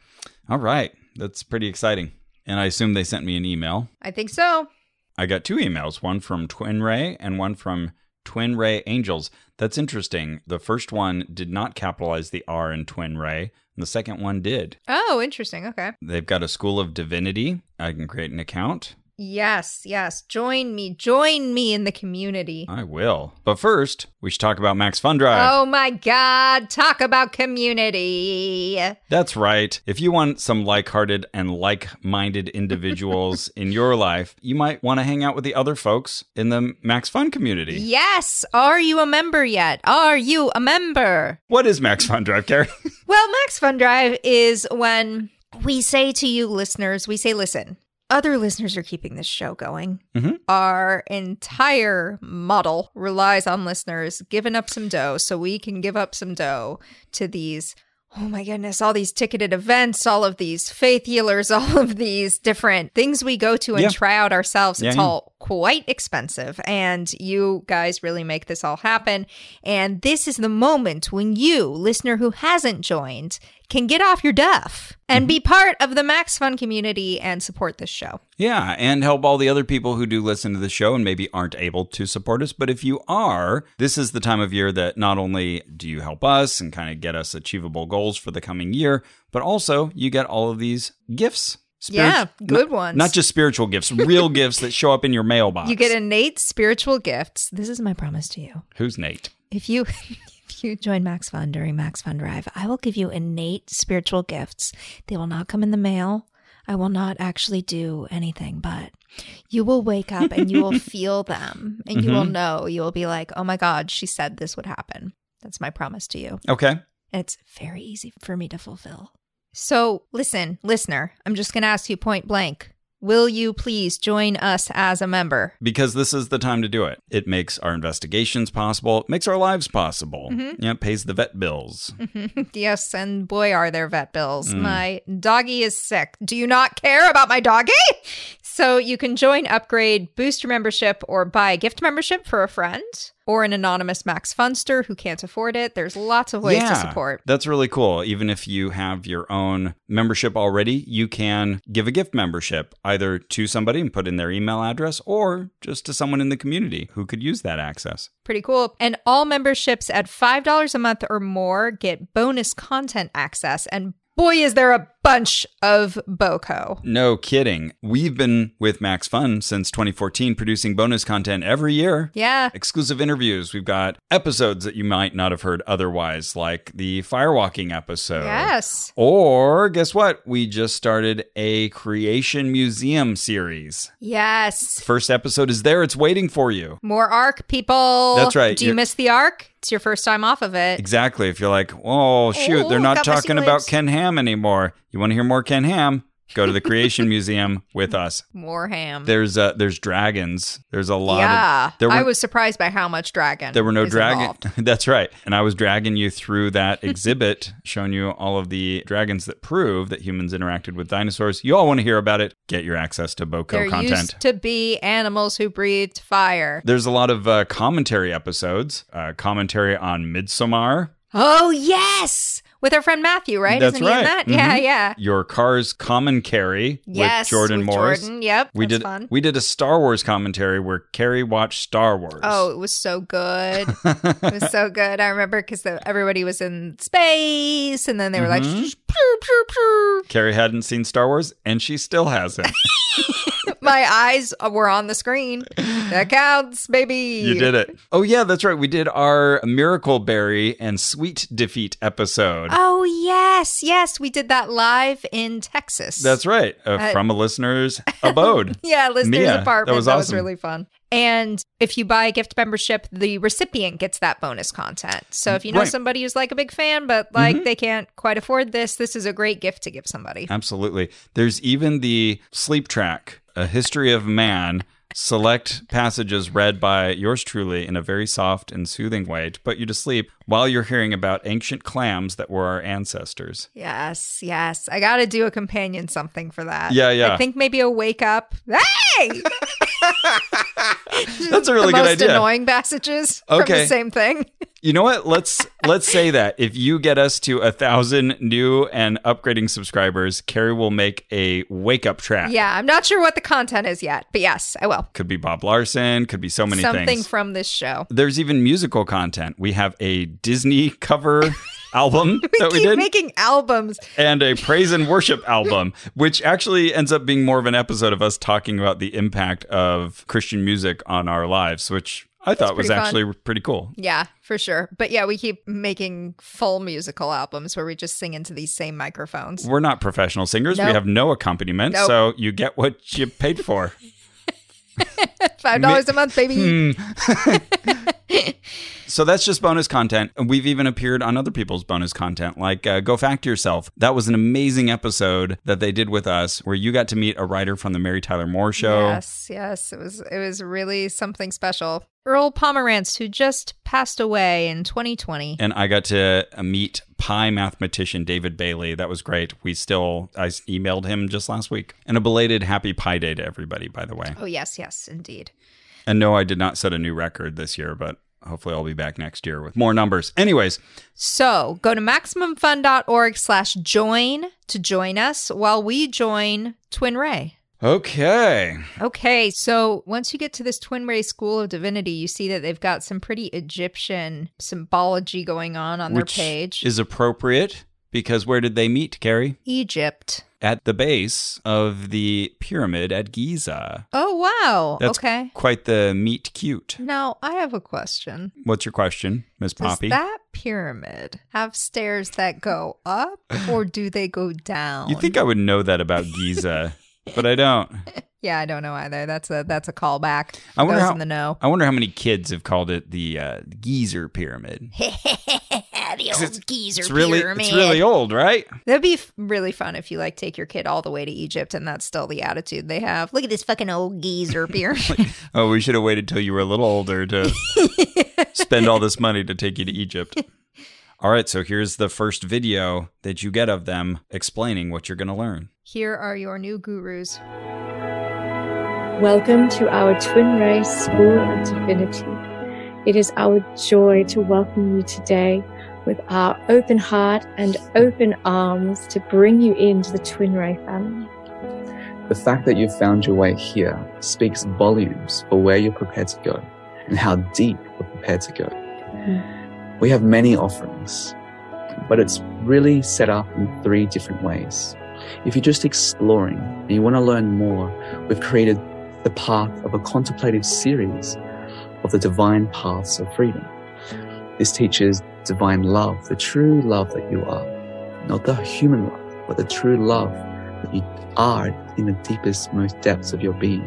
All right, that's pretty exciting. And I assume they sent me an email. I think so. I got two emails, one from Twin Ray and one from Twin Ray Angels. That's interesting. The first one did not capitalize the R in Twin Ray, and the second one did. Oh, interesting. Okay. They've got a School of Divinity. I can create an account. Yes, yes. Join me. Join me in the community. I will. But first, we should talk about Max Fun Drive. Oh my God. Talk about community. That's right. If you want some like hearted and like minded individuals in your life, you might want to hang out with the other folks in the Max Fun community. Yes. Are you a member yet? Are you a member? What is Max Fun Drive, Carrie? Well, Max Fun Drive is when we say to you listeners, we say, listen, other listeners are keeping this show going. Mhm. Our entire model relies on listeners giving up some dough so we can give up some dough to these. Oh my goodness, all these ticketed events, all of these faith healers, all of these different things we go to and Yeah. try out ourselves. It's yeah. all quite expensive. And you guys really make this all happen. And this is the moment when you, listener who hasn't joined, can get off your duff Mm-hmm. and be part of the Max Fun community and support this show. Yeah, and help all the other people who do listen to the show and maybe aren't able to support us. But if you are, this is the time of year that not only do you help us and kind of get us achievable goals for the coming year, but also you get all of these gifts. Yeah, good not- ones. Not just spiritual gifts, real gifts that show up in your mailbox. You get innate spiritual gifts. This is my promise to you. Who's Nate? If you if you join Max Fun during Max Fun Drive, I will give you innate spiritual gifts. They will not come in the mail. I will not actually do anything, but you will wake up and you will feel them and you will mm-hmm. know. You will be like, "Oh my god, she said this would happen." That's my promise to you. Okay. And it's very easy for me to fulfill. So, listen, listener, I'm just going to ask you point blank. Will you please join us as a member? Because this is the time to do it. It makes our investigations possible, it makes our lives possible. Mm-hmm. Yeah, it pays the vet bills. Yes, and boy, are there vet bills. Mm. My doggy is sick. Do you not care about my doggy? So you can join, upgrade, boost your membership, or buy a gift membership for a friend or an anonymous Max Funster who can't afford it. There's lots of ways to support. That's really cool. Even if you have your own membership already, you can give a gift membership either to somebody and put in their email address or just to someone in the community who could use that access. Pretty cool. And all memberships at $5 a month or more get bonus content access. And boy, is there a bunch of BOCO. No kidding. We've been with Max Fun since 2014, producing bonus content every year. Yeah. Exclusive interviews. We've got episodes that you might not have heard otherwise, like the firewalking episode. Yes. Or guess what? We just started a creation museum series. Yes. First episode is there. It's waiting for you. More Ark, people. That's right. Do you miss the Ark? It's your first time off of it. Exactly. If you're like, oh, shoot, Oh, they're not talking about. Ken Ham anymore. You want to hear more Ken Ham? Go to the Creation Museum with us. More ham. There's uh, there's dragons. There's a lot yeah. of there were I was surprised by how much dragon. there were no dragon. That's right. And I was dragging you through that exhibit, showing you all of the dragons that prove that humans interacted with dinosaurs. You all want to hear about it? Get your access to Boko There content. used to be animals who breathed fire. There's a lot of uh, commentary episodes, uh, commentary on Midsommar, Oh yes, with our friend Matthew, right? That's Isn't he in right. that? Yeah, Mhm. yeah. your car's common carry Yes, with Jordan with Morris. Jordan, Yep, We did fun. we did a Star Wars commentary where Carrie watched Star Wars. Oh, it was so good. it was so good. I remember because everybody was in space, and then they were like, Mm-hmm. "Pew, pew, pew." Carrie hadn't seen Star Wars and she still hasn't. my eyes were on the screen. That counts, baby. you did it. Oh yeah, that's right. We did our Miracle Berry and Sweet Defeat episode. Oh yes, yes, we did that live in Texas. That's right. Uh, Uh, from a listener's abode. Yeah, listeners' Mia, that apartment. was That was really fun. And if you buy a gift membership, the recipient gets that bonus content. So if you know Right. Mm-hmm. somebody who's like a big fan, but like they can't quite afford this, this is a great gift to give somebody. Absolutely. There's even the sleep track, A History of Man, select passages read by yours truly in a very soft and soothing way to put you to sleep while you're hearing about ancient clams that were our ancestors. Yes, yes. I got to do a companion something for that. Yeah, yeah. I think maybe a wake up. Hey! That's a really the good most idea. annoying passages from the same thing. You know what? Let's let's say that if you get us to a thousand new and upgrading subscribers, Carrie will make a wake up track. Yeah, I'm not sure what the content is yet, but yes, I will. Could be Bob Larson. Could be so many Something things. from this show. There's even musical content. We have a Disney cover album that we did. making albums. and a praise and worship album, which actually ends up being more of an episode of us talking about the impact of Christian music on our lives, which I thought was fun. actually pretty cool. Yeah, for sure. But yeah, we keep making full musical albums where we just sing into these same microphones. We're not professional singers. We have no accompaniment, Nope. so you get what you paid for. Five dollars a month, baby. Hmm. So that's just bonus content. We've even appeared on other people's bonus content, like uh, Go Fact Yourself. That was an amazing episode that they did with us, where you got to meet a writer from the Mary Tyler Moore Show. Yes, yes. It was it was really something special. Earl Pomerantz, who just passed away in 2020. and I got to uh, meet Pi mathematician David Bailey. That was great. We still, I emailed him just last week. And a belated happy Pi Day to everybody, by the way. Oh yes, yes, indeed. And no, I did not set a new record this year, but hopefully I'll be back next year with more numbers. Anyways, So go to maximumfun.org slash join to join us while we join Twin Ray. okay. Okay, so once you get to this Twin Ray School of Divinity, you see that they've got some pretty Egyptian symbology going on on Which their page. is appropriate because where did they meet, Carrie? Egypt. At the base of the pyramid at Giza. Oh, wow. That's okay. quite the meet cute. Now, I have a question. What's your question, Miss Poppy? Does that pyramid have stairs that go up or do they go down? you think I would know that about Giza, but I don't. Yeah, I don't know either. That's a that's a callback. I wonder Those how- in the know. I wonder how many kids have called it the uh, Geezer Pyramid. the 'Cause it's- geezer It's really, it's really old, right? That'd be f- really fun if you like take your kid all the way to Egypt and that's still the attitude they have. Look at this fucking old geezer pyramid. Oh, we should have waited till you were a little older to spend all this money to take you to Egypt. All right, so here's the first video that you get of them explaining what you're going to learn. Here are your new gurus. Welcome to our Twin Ray School of Divinity. It is our joy to welcome you today with our open heart and open arms to bring you into the Twin Ray family. The fact that you've found your way here speaks volumes for where you're prepared to go and how deep you're prepared to go. Mm-hmm. We have many offerings, but it's really set up in three different ways. If you're just exploring and you want to learn more, we've created the path of a contemplative series of the divine paths of freedom. This teaches divine love, the true love that you are, not the human love, but the true love that you are in the deepest, most depths of your being.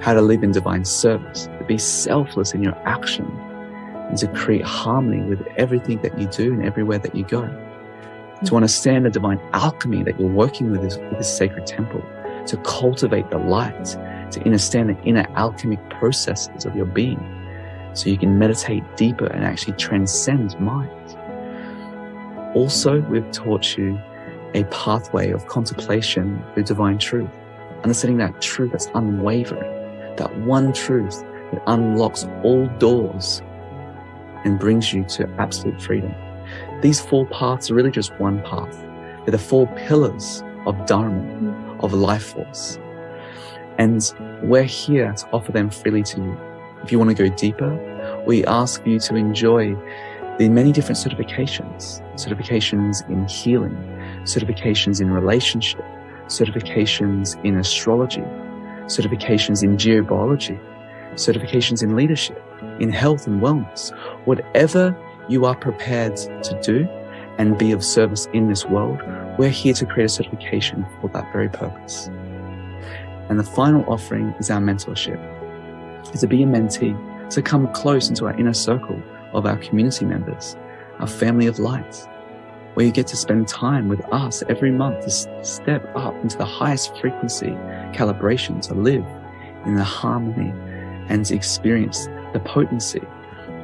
How to live in divine service, to be selfless in your action, and to create harmony with everything that you do and everywhere that you go. To mm. understand the divine alchemy that you're working with this, with this sacred temple, to cultivate the light, to understand the inner alchemic processes of your being, so you can meditate deeper and actually transcend mind. Also, we've taught you a pathway of contemplation with divine truth, understanding that truth that's unwavering, that one truth that unlocks all doors and brings you to absolute freedom. These four paths are really just one path. They're the four pillars of Dharma, mm-hmm. of life force. And we're here to offer them freely to you. If you want to go deeper, we ask you to enjoy the many different certifications, certifications in healing, certifications in relationship, certifications in astrology, certifications in geobiology, certifications in leadership, in health and wellness, whatever you are prepared to do and be of service in this world, we're here to create a certification for that very purpose. And the final offering is our mentorship. Is to be a mentee, to come close into our inner circle of our community members, our family of light, where you get to spend time with us every month to step up into the highest frequency calibration to live in the harmony and to experience the potency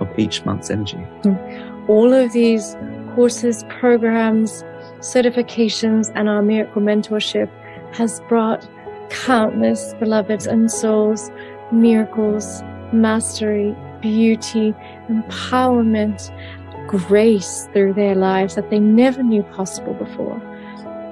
of each month's energy. All of these courses, programs, certifications, and our miracle mentorship has brought countless beloveds and souls miracles, mastery, beauty, empowerment, grace through their lives that they never knew possible before.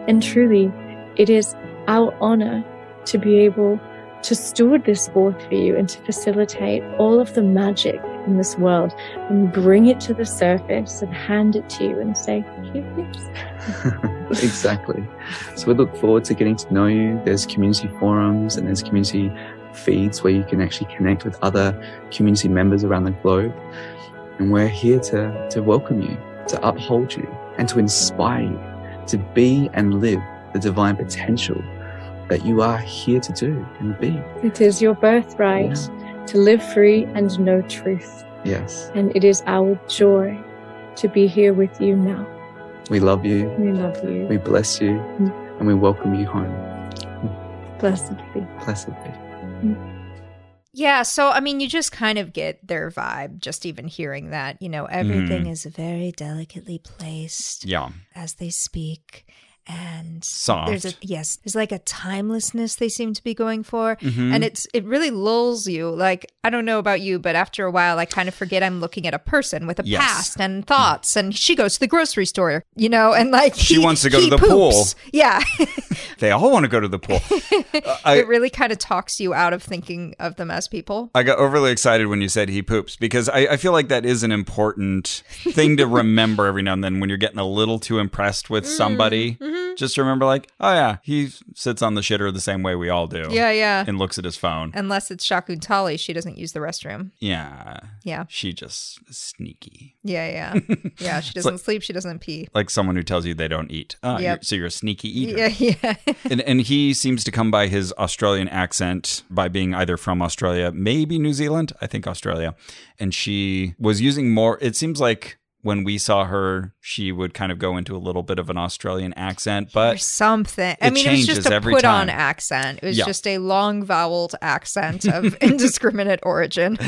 And truly, it is our honor to be able to steward this forth for you and to facilitate all of the magic in this world and bring it to the surface and hand it to you and say, here it is. exactly. So we look forward to getting to know you. There's community forums and there's community feeds where you can actually connect with other community members around the globe. And we're here to, to welcome you, to uphold you, and to inspire you to be and live the divine potential that you are here to do and be. It is your birthright to live free and know truth. Yes. And it is our joy to be here with you now. We love you. We love you. We bless you. Mm. And we welcome you home. Blessed be. Blessed be. Yeah, so I mean, you just kind of get their vibe just even hearing that. You know, everything Mhm. is very delicately placed Yeah. as they speak. And Soft. there's a yes, there's like a timelessness they seem to be going for. Mhm. And it's it really lulls you. Like, I don't know about you, but after a while I kind of forget I'm looking at a person with a Yes. past and thoughts. And she goes to the grocery store, you know, and like She he- wants to go to the pool. Yeah. They all want to go to the pool. Uh, I, it really kind of talks you out of thinking of them as people. I got overly excited when you said he poops because I, I feel like that is an important thing to remember every now and then when you're getting a little too impressed with Mm-hmm. Somebody. Just remember, like, oh yeah, he sits on the shitter the same way we all do. Yeah, yeah. And looks at his phone. Unless it's Shakuntali, she doesn't use the restroom. yeah. Yeah. She just is sneaky. Yeah, yeah. Yeah, she doesn't sleep, she doesn't pee. Like someone who tells you they don't eat. Oh, Yep. you're, so you're a sneaky eater. Yeah, yeah. and, and he seems to come by his Australian accent by being either from Australia, maybe New Zealand, I think Australia. And she was using more, it seems like when we saw her, she would kind of go into a little bit of an Australian accent, or but something. I mean, it was just a put on accent. It was Yeah. just a long voweled accent of indiscriminate origin.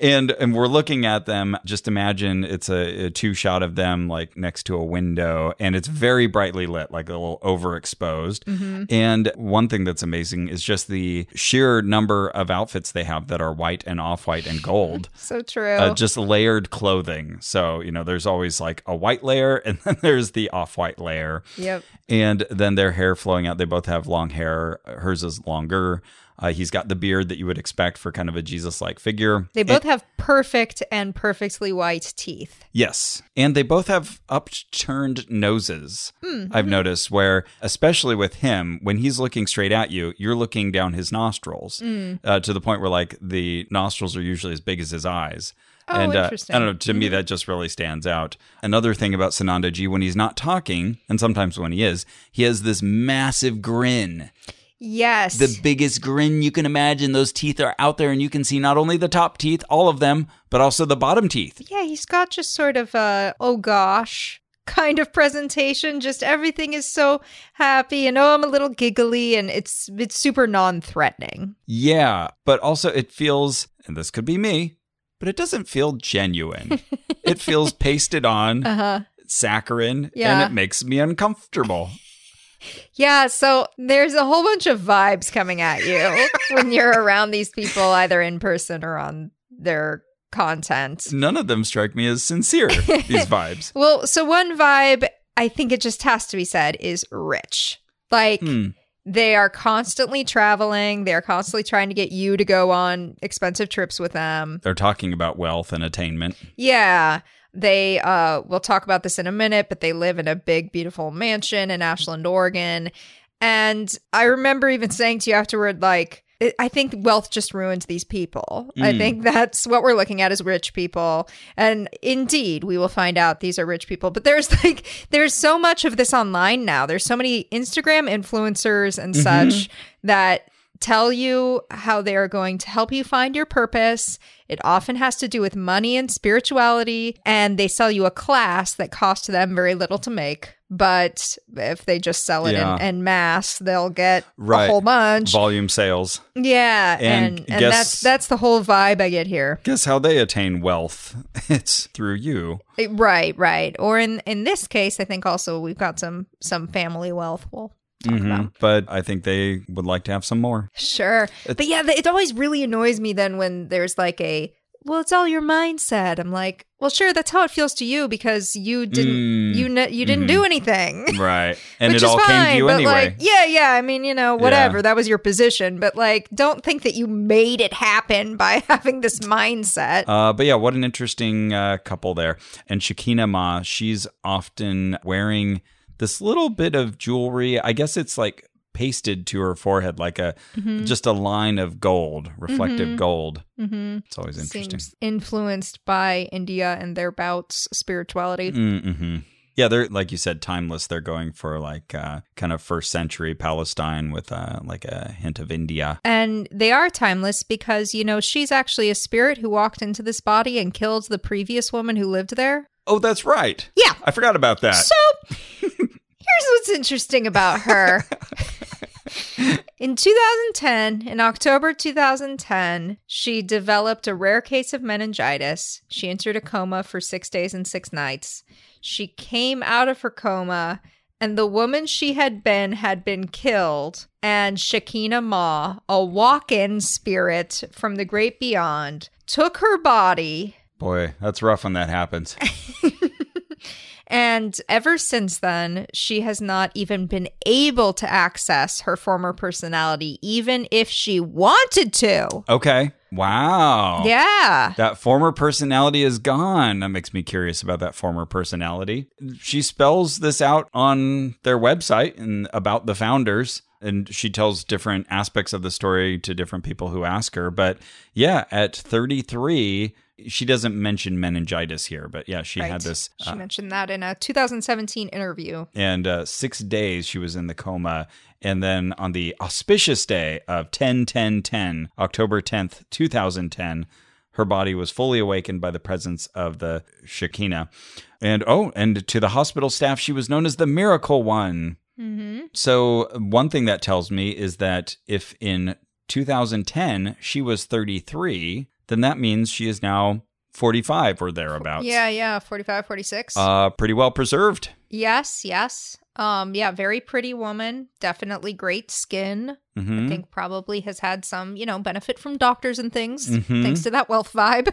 and and we're looking at them. Just imagine it's a, a two shot of them like next to a window, and it's very brightly lit, like a little overexposed. Mm-hmm. And one thing that's amazing is just the sheer number of outfits they have that are white and off white and gold. So true. uh, just layered clothing. So, you know, there's always like a white layer and then there's the off white layer. yep. And then their hair flowing out. They both have long hair. Hers is longer. Uh, he's got the beard that you would expect for kind of a Jesus like figure. They both have perfect and perfectly white teeth. Yes. And they both have upturned noses. I've noticed where, especially with him, when he's looking straight at you, you're looking down his nostrils uh, to the point where, like, the nostrils are usually as big as his eyes. Oh, and uh. I don't know. To me, that just really stands out. Another thing about Sanandaji, when he's not talking, and sometimes when he is, he has this massive grin Yes. the biggest grin you can imagine. Those teeth are out there, and you can see not only the top teeth, all of them, but also the bottom teeth. yeah, he's got just sort of a, oh gosh, kind of presentation. Just everything is so happy and oh, I'm a little giggly and it's it's super non-threatening. Yeah, but also it feels, and this could be me, but it doesn't feel genuine. it feels pasted on, Uh-huh. saccharine, Yeah. and it makes me uncomfortable. Yeah, so there's a whole bunch of vibes coming at you when you're around these people either in person or on their content. None of them strike me as sincere, these vibes. Well, so one vibe I think it just has to be said is rich. Like Hmm. They are constantly traveling, they're constantly trying to get you to go on expensive trips with them. They're talking about wealth and attainment. Yeah. They uh we'll talk about this in a minute, but they live in a big beautiful mansion in Ashland, Oregon. And I remember even saying to you afterward like I think wealth just ruins these people. I Mm. think that's what we're looking at as rich people. And indeed, we will find out these are rich people. But there's like there's so much of this online now. There's so many Instagram influencers and such that tell you how they are going to help you find your purpose. It often has to do with money and spirituality, and they sell you a class that costs them very little to make. But if they just sell it Yeah. in, in mass, they'll get Right. a whole bunch. Volume sales. yeah, And and and, guess- that's that's the whole vibe I get here. Guess how they attain wealth? It's through you. Eh, Right, right. Or in in this case, I think also we've got some some family wealth. We'll Mhm. about. But I think they would like to have some more. Sure. but yeah, it always really annoys me then when there's like a well, it's all your mindset. I'm like, well, sure, that's how it feels to you because you didn't Mm, you ne- you didn't mhm. do anything. Right. And Which it is all fine, came to you but anyway. like, yeah, yeah. I mean, you know, Yeah. whatever. That was your position, but like, don't think that you made it happen by having this mindset. Uh, but yeah, what an interesting uh, couple there. And Shakina Ma, she's often wearing this little bit of jewelry. I guess it's like pasted to her forehead, like a Mm-hmm. just a line of gold, reflective Mhm. gold. mm-hmm. It's always interesting. Seems influenced by India and their bouts spirituality. Mm-hmm. Yeah, they're like you said, timeless. They're going for like uh, kind of first century Palestine with uh, like a hint of India. And they are timeless because, you know, she's actually a spirit who walked into this body and killed the previous woman who lived there. Oh, that's right. Yeah. I forgot about that. So here's what's interesting about her. In 2010, in October 2010, she developed a rare case of meningitis. She entered a coma for six days and six nights. She came out of her coma, and the woman she had been had been killed. And Shakina Ma, a walk in spirit from the great beyond, took her body Boy, that's rough when that happens. And ever since then, she has not even been able to access her former personality, even if she wanted to. Okay. Wow. Yeah. That former personality is gone. That makes me curious about that former personality. She spells this out on their website and about the founders. And she tells different aspects of the story to different people who ask her. But yeah, at 33, she doesn't mention meningitis here. But yeah, she had Right. this. She uh, mentioned that in a 2017 interview. and uh, six days she was in the coma. And then on the auspicious day of 10 10 10, October 10th, 2010, her body was fully awakened by the presence of the Shekinah. And oh, and to the hospital staff, she was known as the Miracle One. Mm-hmm. So, one thing that tells me is that if in 2010 she was 33, then that means she is now 45 or thereabouts. Yeah, yeah, 45, 46. Uh, pretty well preserved. yes, yes. Um, yeah, very pretty woman. Definitely great skin. Mhm. I think probably has had some, you know, benefit from doctors and things, Mhm. thanks to that wealth vibe.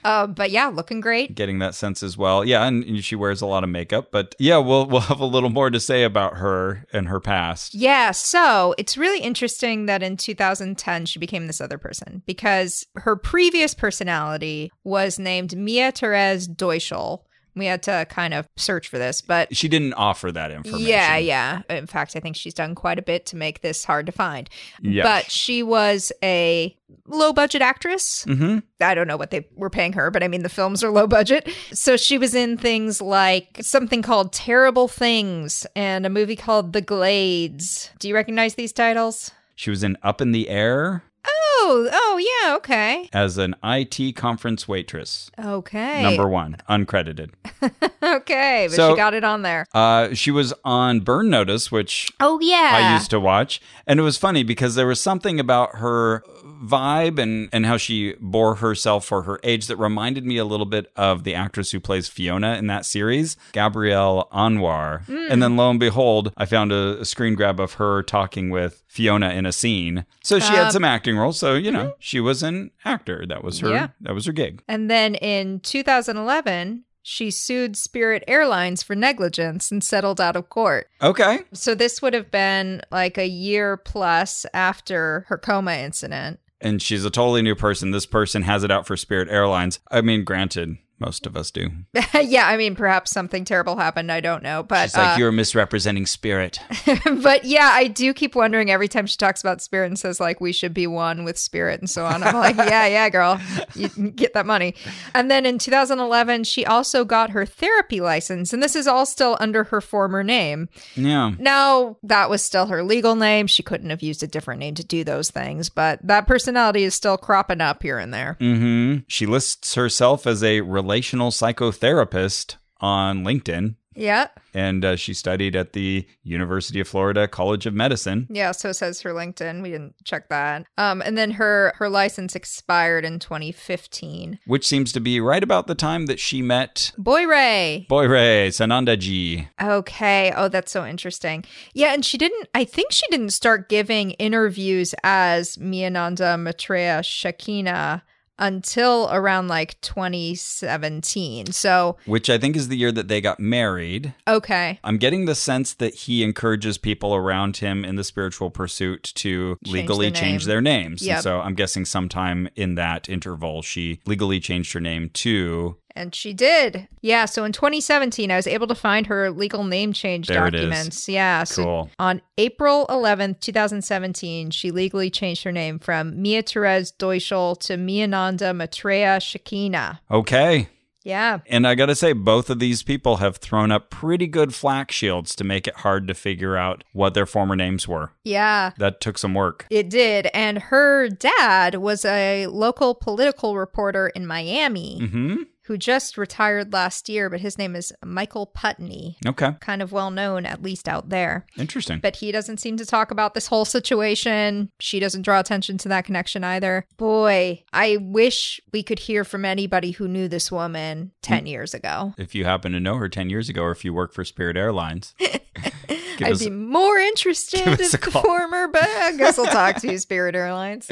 uh, but yeah, looking great. getting that sense as well. Yeah, and, and she wears a lot of makeup, but yeah, we'll we'll have a little more to say about her and her past. Yeah, so it's really interesting that in 2010 she became this other person because her previous personality was named Mia Therese Deutschel. We had to kind of search for this, but She didn't offer that information. yeah, yeah. In fact, I think she's done quite a bit to make this hard to find. Yes. But she was a low budget actress. Mm-hmm. I don't know what they were paying her, but I mean, the films are low budget. So she was in things like something called Terrible Things and a movie called The Glades. Do you recognize these titles? She was in Up in the Air Oh, oh, yeah, okay. as an IT conference waitress. Okay. Number one, uncredited. okay, but So- she got it on there. Uh, she was on Burn Notice, which Oh, yeah. I used to watch. And it was funny because there was something about her vibe and, and how she bore herself for her age that reminded me a little bit of the actress who plays Fiona in that series, Gabrielle Anwar. And then lo and behold, I found a, a screen grab of her talking with Fiona in a scene. So she Uh, had some acting roles. So, you know, she was an actor. That was her Yeah. that was her gig. And then in 2011, she sued Spirit Airlines for negligence and settled out of court. Okay. So this would have been like a year plus after her coma incident. And she's a totally new person. This person has it out for Spirit Airlines. I mean, granted, most of us do. yeah, I mean, perhaps something terrible happened. I don't know, but She's like, uh, you're misrepresenting Spirit. but yeah, I do keep wondering every time she talks about spirit and says like we should be one with spirit and so on. I'm like, yeah, yeah, girl, you get that money. And then in 2011, she also got her therapy license, and this is all still under her former name. Yeah. Now that was still her legal name. She couldn't have used a different name to do those things, but that personality is still cropping up here and there. hmm She lists herself as a relational psychotherapist on LinkedIn, Yeah, and uh, she studied at the University of Florida College of Medicine. yeah. So says her LinkedIn. We didn't check that. Um, and then her her license expired in 2015. Which seems to be right about the time that she met Boy Ray. Boyre Sanandaji. Okay. Oh, that's so interesting. Yeah, and she didn't. I think she didn't start giving interviews as Miananda Maitreya Shakina until around like 2017. So, Which I think is the year that they got married. okay. I'm getting the sense that he encourages people around him in the spiritual pursuit to Change legally their change their names. Yep. And so I'm guessing sometime in that interval, she legally changed her name to. And she did. Yeah. So in 2017, I was able to find her legal name change There documents. Yeah. So Cool. on April 11th, 2017, she legally changed her name from Mia Therese Deutschel to Miananda Maitreya Shakina. Okay. Yeah. And I got to say, both of these people have thrown up pretty good flak shields to make it hard to figure out what their former names were. Yeah. That took some work. It did. And her dad was a local political reporter in Miami hmm who just retired last year, but his name is Michael Putney. Okay. Kind of well known, at least out there. Interesting. But he doesn't seem to talk about this whole situation. She doesn't draw attention to that connection either. Boy, I wish we could hear from anybody who knew this woman 10 mm. years ago. if you happen to know her 10 years ago or if you work for Spirit Airlines, I'd us- be more interested give in us a the call. former, but I guess I'll talk to you, Spirit Airlines.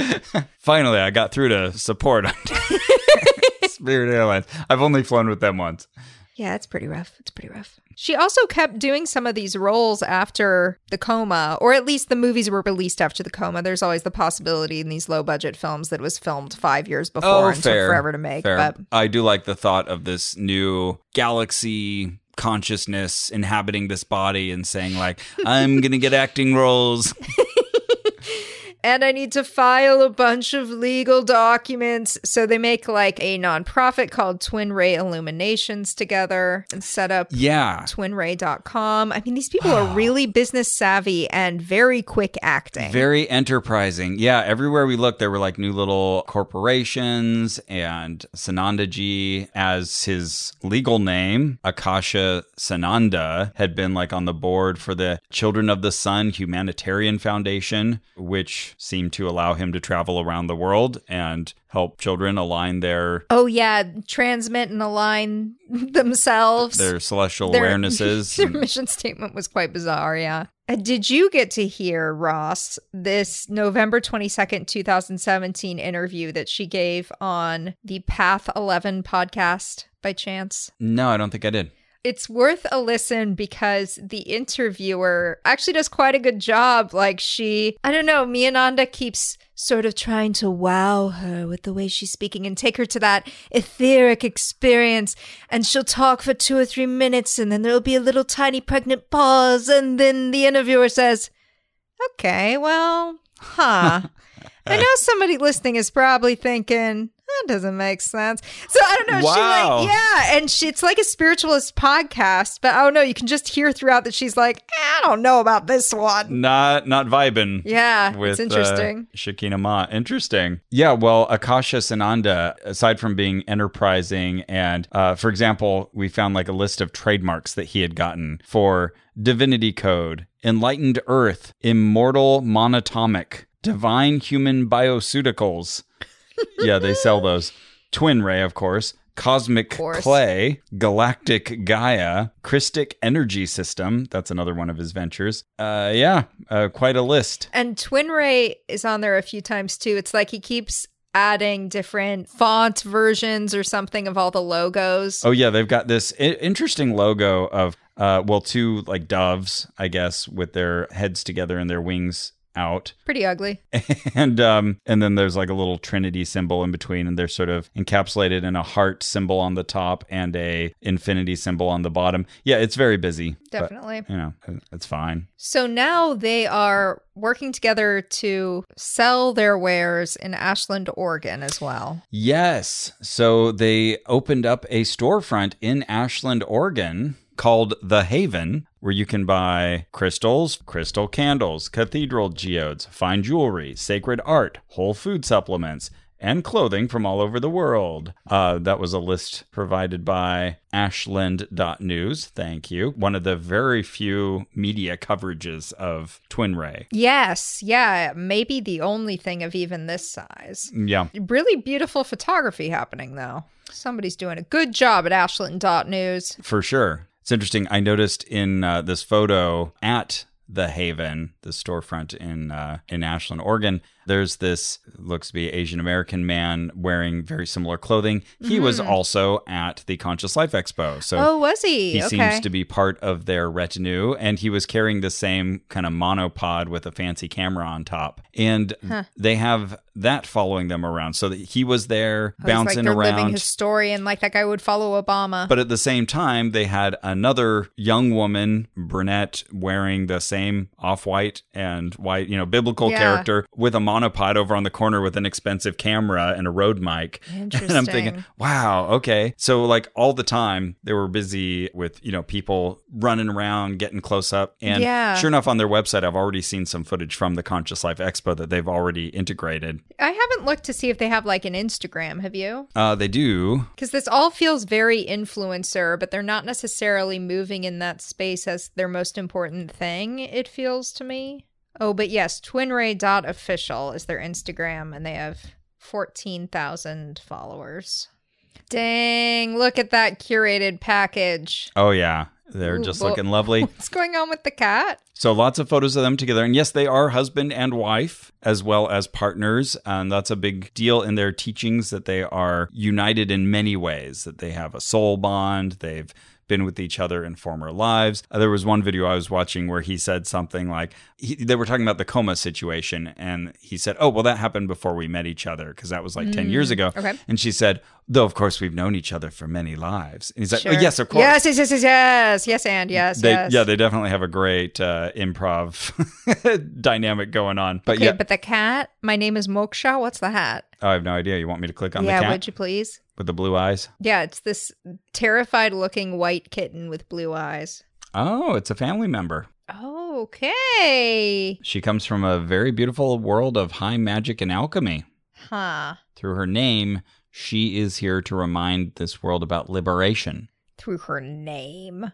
finally, I got through to support Spirit Airlines. I've only flown with them once. Yeah, it's pretty rough. It's pretty rough. She also kept doing some of these roles after the coma, or at least the movies were released after the coma. There's always the possibility in these low budget films that it was filmed five years before oh, and took forever to make. Oh, Fair. But I do like the thought of this new galaxy consciousness inhabiting this body and saying like, I'm going to get acting roles. and I need to file a bunch of legal documents. So they make like a nonprofit called Twin Ray Illuminations together and set up Yeah. twinray.com. I mean, these people are really business savvy and very quick acting. Very enterprising. Yeah, everywhere we looked, there were like new little corporations, and Sanandaji, as his legal name, Akasha Sananda, had been like on the board for the Children of the Sun Humanitarian Foundation, which seemed to allow him to travel around the world and help children align their Oh yeah, transmit and align themselves. their celestial Their- awarenesses. Their mission statement was quite bizarre, yeah. Uh, Did you get to hear, Ross, this November 22nd, 2017 interview that she gave on the Path 11 podcast by chance? no, I don't think I did. It's worth a listen because the interviewer actually does quite a good job. Like she, I don't know, Miananda keeps sort of trying to wow her with the way she's speaking and take her to that etheric experience. And she'll talk for two or three minutes and then there'll be a little tiny pregnant pause. And then the interviewer says, okay, well, huh. I know somebody listening is probably thinking, that doesn't make sense. So I don't know. Wow. She like, yeah, and she, it's like a spiritualist podcast, but I don't know. You can just hear throughout that she's like, "Eh, I don't know about this one. Not not vibing. Yeah, with it's interesting. Uh, Shakina Ma. Interesting. Yeah, well, Akasha Sananda, aside from being enterprising, and uh, for example, we found like a list of trademarks that he had gotten for Divinity Code, Enlightened Earth, Immortal Monatomic, Divine Human Bioceuticals. Yeah, they sell those. Twin Ray, of course. Cosmic course. Clay, Galactic Gaia, Christic Energy System. That's another one of his ventures. Uh, yeah, uh, quite a list. And Twin Ray is on there a few times too. It's like he keeps adding different font versions or something of all the logos. Oh yeah, they've got this I- interesting logo of uh, well, two like doves, I guess, with their heads together and their wings out, Pretty ugly. and um, and then there's like a little Trinity symbol in between, and they're sort of encapsulated in a heart symbol on the top and a infinity symbol on the bottom. Yeah, it's very busy. but, Definitely. you know, it's fine. So now they are working together to sell their wares in Ashland, Oregon as well. Yes. So they opened up a storefront in Ashland, Oregon called The Haven, where you can buy crystals, crystal candles, cathedral geodes, fine jewelry, sacred art, whole food supplements, and clothing from all over the world. Uh, that was a list provided by ashland.news. Thank you. One of the very few media coverages of Twin Ray. Yes, yeah, maybe the only thing of even this size. Yeah. Really beautiful photography happening though. Somebody's doing a good job at Ashland.news. For sure. It's interesting. I noticed in uh, this photo at the Haven, the storefront in uh, in Ashland, Oregon, There's this looks to be Asian American man wearing very similar clothing. He was mm-hmm. also at the Conscious Life Expo. So oh, was he? he okay. seems to be part of their retinue and he was carrying the same kind of monopod with a fancy camera on top and they have that following them around so that he was there Oh, it's like bouncing living around his story, and like that guy would follow Obama. but at the same time they had another young woman brunette wearing the same off-white and white you know biblical Yeah. character with a monopod over on the corner with an expensive camera and a Rode mic and i'm thinking wow okay so like all the time they were busy with you know people running around getting close up and Yeah. sure enough on their website i've already seen some footage from the conscious life expo that they've already integrated I haven't looked to see if they have like an Instagram. Have you? uh, they do Because this all feels very influencer, but they're not necessarily moving in that space as their most important thing, it feels to me. Oh, but yes, twinray.official is their Instagram, and they have 14,000 followers. Dang, look at that curated package. oh yeah they're Ooh, just well- looking lovely What's going on with the cat? So lots of photos of them together. And yes, they are husband and wife as well as partners. And that's a big deal in their teachings that they are united in many ways, that they have a soul bond. They've been with each other in former lives. Uh, there was one video I was watching where he said something like he, they were talking about the coma situation and he said, "Oh, well that happened before we met each other because that was like 10 years ago." okay. And she said, "Though of course we've known each other for many lives." And he's like, Sure. "Oh, yes, of course." Yes, yes, yes, yes, yes, yes, and yes, they, yes. Yeah, they definitely have a great uh, improv dynamic going on. But okay, yeah, but the cat, my name is Moksha. What's the hat? oh, I have no idea. You want me to click on yeah, the cat Yeah, would you please? With the blue eyes? Yeah, it's this terrified looking white kitten with blue eyes. Oh, it's a family member. Okay. She comes from a very beautiful world of high magic and alchemy. Huh. Through her name, she is here to remind this world about liberation Through her name.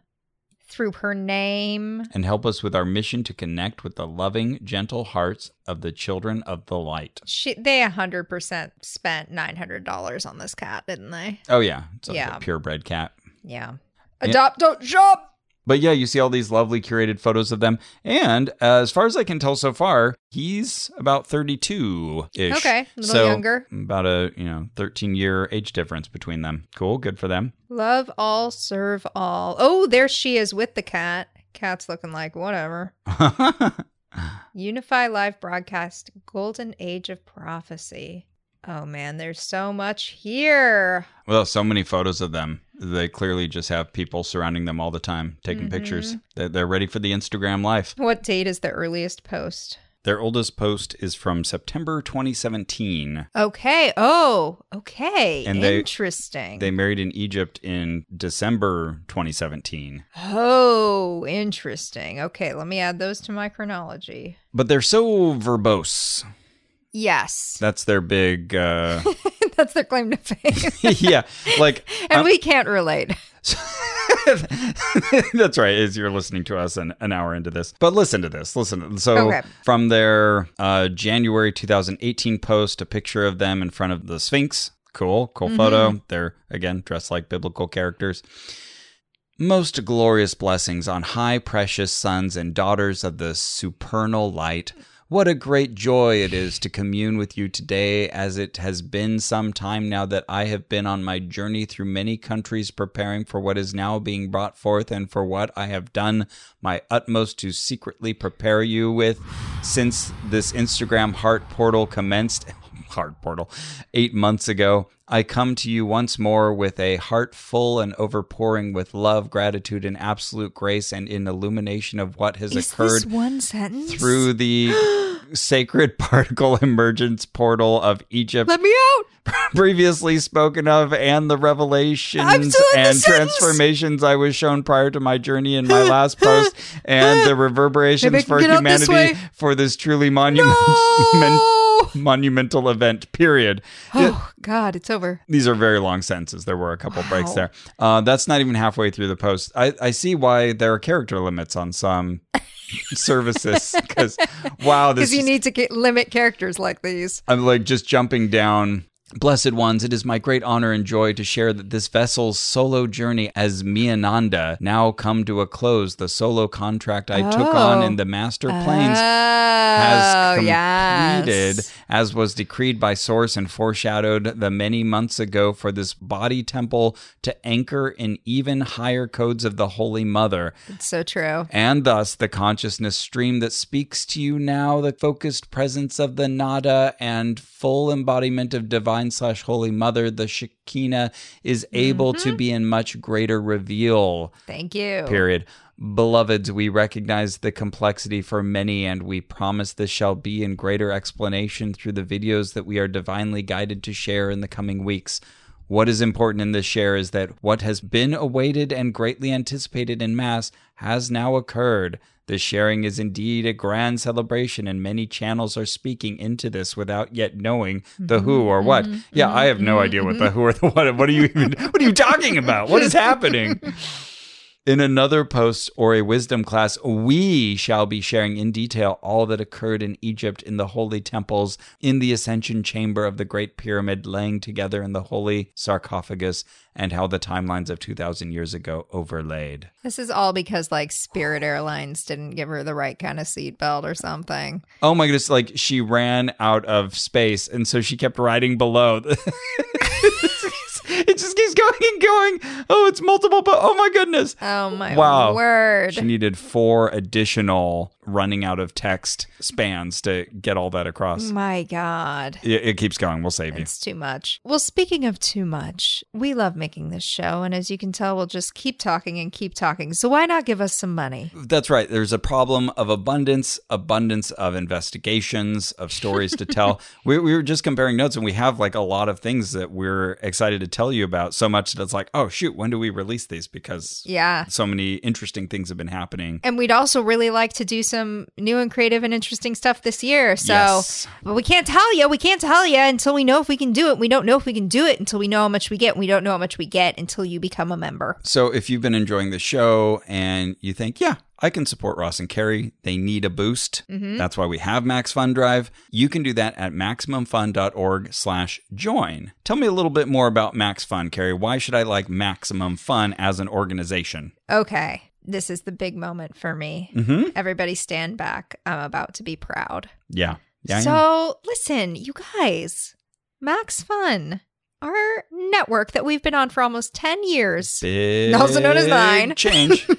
Through her name. and help us with our mission to connect with the loving, gentle hearts of the children of the light. She they a hundred percent spent nine hundred dollars on this cat, didn't they? Oh, yeah. It's a Yeah. purebred cat. Yeah. Yeah. Adopt, don't shop. But yeah, you see all these lovely curated photos of them. And uh, as far as I can tell so far, he's about 32 ish. Okay, a little so younger. About a, you know, 13 year age difference between them. Cool. Good for them. Love all, serve all. Oh, there she is with the cat. Cat's looking like whatever. Unify Live broadcast Golden Age of Prophecy. Oh man, there's so much here. well, so many photos of them. They clearly just have people surrounding them all the time, taking Mm-hmm. pictures. They're, they're ready for the Instagram life. What date is the earliest post? Their oldest post is from September 2017. Okay. Oh, okay. And they- Interesting. They married in Egypt in December 2017. oh, interesting. Okay, let me add those to my chronology. But they're so verbose. Yes. That's their big, uh, That's their claim to fame. yeah. Like, and um, we can't relate. That's right. As you're listening to us an, an hour into this, but listen to this. Listen. So Okay. from their uh, January 2018 post, a picture of them in front of the Sphinx. Cool, cool photo. They're again dressed like biblical characters. Most glorious blessings on high precious sons and daughters of the supernal light. What a great joy it is to commune with you today, as it has been some time now that I have been on my journey through many countries preparing for what is now being brought forth and for what I have done my utmost to secretly prepare you with since this Instagram heart portal commenced. Heart portal, eight months ago. I come to you once more with a heart full and overpouring with love, gratitude, and absolute grace, and in illumination of what has Is occurred this one sentence? through the sacred particle emergence portal of Egypt, Let me out. previously spoken of, and the revelations and transformations I was shown prior to my journey in my last post, and the reverberations Maybe I can for out this humanity for this truly monumental. No. monumental event. Period. Oh God, it's over. These are very long sentences. There were a couple breaks there. Uh, that's not even halfway through the post. I, I see why there are character limits on some services because wow, this Because you need to get, limit characters like these. I'm like just jumping down Blessed ones, it is my great honor and joy to share that this vessel's solo journey as Miananda now come to a close. The solo contract I took on in oh. the master planes has Oh, completed yes. as was decreed by source and foreshadowed the many months ago for this body temple to anchor in even higher codes of the Holy Mother. It's so true. And thus, the consciousness stream that speaks to you now, the focused presence of the nada and full embodiment of divine slash holy mother, the Shekinah, is able to mm-hmm. be in much greater reveal. Thank you. Period. Beloveds, we recognize the complexity for many, and we promise this shall be in greater explanation through the videos that we are divinely guided to share in the coming weeks. What is important in this share is that what has been awaited and greatly anticipated in Mass has now occurred. The sharing is indeed a grand celebration, and many channels are speaking into this without yet knowing the who mm-hmm, or what. Mm-hmm, yeah, I have no mm-hmm, idea what the who or the what. What are you even? What are you talking about? What is happening? In another post or a wisdom class, we shall be sharing in detail all that occurred in Egypt in the holy temples, in the ascension chamber of the Great Pyramid, laying together in the holy sarcophagus, and how the timelines of 2,000 years ago overlaid. This is all because like Spirit Airlines didn't give her the right kind of seatbelt or something. Oh my goodness, like she ran out of space, and so she kept riding below. it just keeps going and going. Oh, it's multiple, but oh my goodness. Oh my Wow. word. She needed four additional running out of text spans to get all that across. my God. It, it keeps going. We'll save you. It's too much. Well, speaking of too much, we love making this show. And as you can tell, we'll just keep talking and keep talking. So why not give us some money? That's right. There's a problem of abundance, abundance of investigations, of stories to tell. we, we were just comparing notes, and we have like a lot of things that we're excited to tell you about. So much that it's like, oh shoot, when do we release these? Because Yeah. so many interesting things have been happening. And we'd also really like to do some new and creative and interesting stuff this year. So, Yes. but we can't tell you. We can't tell you until we know if we can do it. We don't know if we can do it until we know how much we get. We don't know how much we get until you become a member. So if you've been enjoying the show and you think, yeah, I can support Ross and Carrie, they need a boost. Mm-hmm. That's why we have Max Fun Drive. You can do that at maximumfun.org slash join. Tell me a little bit more about Max Fun, Carrie. Why should I like Maximum Fun as an organization? Okay. This is the big moment for me. Mm-hmm. Everybody stand back. I'm about to be proud. Yeah. Yeah. So, listen, you guys, Max Fun, our network that we've been on for almost 10 years, Big also known as Vine. Change.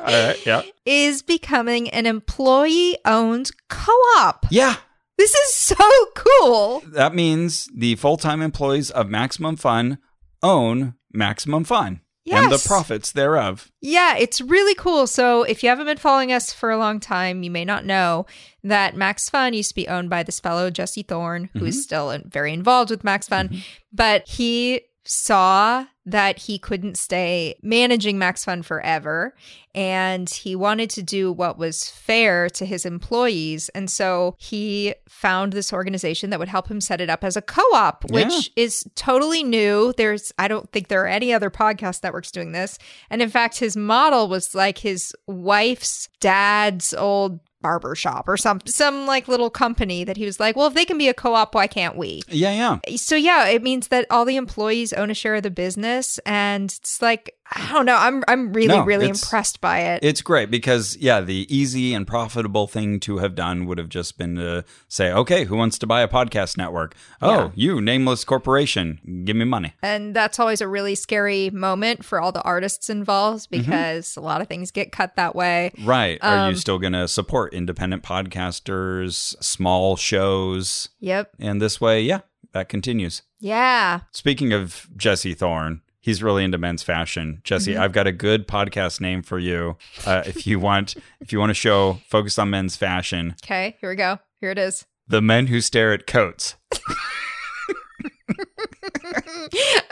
All right. Yeah. is becoming an employee owned co op. Yeah. This is so cool. That means the full time employees of Maximum Fun own Maximum Fun and the profits thereof. Yeah, it's really cool. So, if you haven't been following us for a long time, you may not know that Max Fun used to be owned by this fellow, Jesse Thorn, who is mm-hmm. still very involved with Max Fun. Mm-hmm. But he saw that he couldn't stay managing Max Fun forever. And he wanted to do what was fair to his employees. And so he found this organization that would help him set it up as a co op, which Yeah. is totally new. There's, I don't think there are any other podcast networks doing this. And in fact, his model was like his wife's dad's old barber shop or some some like little company that he was like, well, if they can be a co-op, why can't we? Yeah, yeah. So yeah, it means that all the employees own a share of the business, and it's like I don't know. I'm I'm really No, really impressed by it. It's great because, yeah, the easy and profitable thing to have done would have just been to say, okay, who wants to buy a podcast network? Oh, Yeah. you, nameless corporation, give me money. And that's always a really scary moment for all the artists involved Mm-hmm. because a lot of things get cut that way. Right. Are Um, you still going to support independent podcasters, small shows? Yep. And this way, yeah, that continues. Yeah. Speaking of Jesse Thorn, he's really into men's fashion. Jesse, Mm-hmm. I've got a good podcast name for you. Uh, if you want, if you want a show focused on men's fashion, Okay. Here we go. Here it is. the men who stare at coats.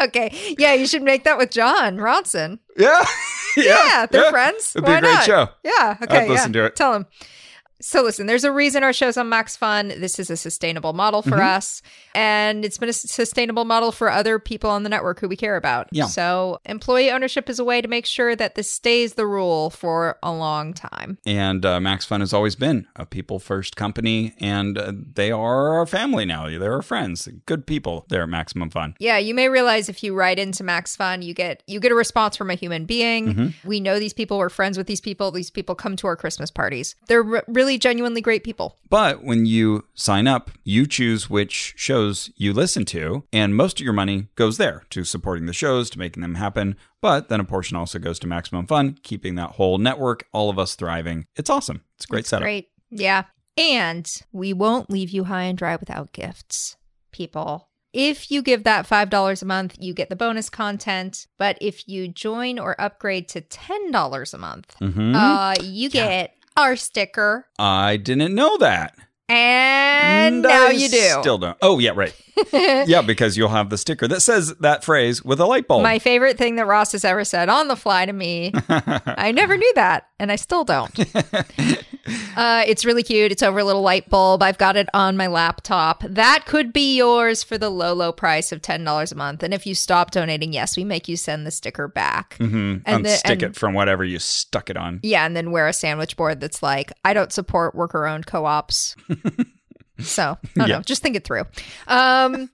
okay. Yeah, you should make that with Jon Ronson. Yeah, Yeah, they're friends. It'd be a great not? show. Yeah. Okay. listen yeah. to it. Tell him. So listen, there's a reason our show's on Max Fun. This is a sustainable model for Mhm. us, and it's been a sustainable model for other people on the network who we care about. Yeah. So employee ownership is a way to make sure that this stays the rule for a long time. And uh, Max Fun has always been a people first company, and uh, they are our family now. They're our friends, good people. They're at Maximum Fun. Yeah, you may realize if you write into Max Fun, you get you get a response from a human being. Mhm. We know these people. We're friends with these people. These people come to our Christmas parties. They're re- really genuinely great people. But when you sign up, you choose which shows you listen to, and most of your money goes there to supporting the shows, to making them happen. But then a portion also goes to Maximum Fun, keeping that whole network, all of us thriving. It's awesome. It's a great setup. Great. Yeah. And we won't leave you high and dry without gifts, people. If you give that $5 a month, you get the bonus content. But if you join or upgrade to $10 a month, Mhm. uh, you get our sticker. I didn't know that. And I now you do. Still don't. Oh, yeah, right. yeah, because you'll have the sticker that says that phrase with a light bulb. My favorite thing that Ross has ever said on the fly to me. I never knew that, and I still don't. uh, it's really cute. It's over a little light bulb. I've got it on my laptop. That could be yours for the low, low price of $10 a month. And if you stop donating, yes, we make you send the sticker back. hmm And the- Unstick and- it from whatever you stuck it on. Yeah, and then wear a sandwich board that's like, I don't support worker owned co ops. So, I don't Yeah. know. Just think it through. Um,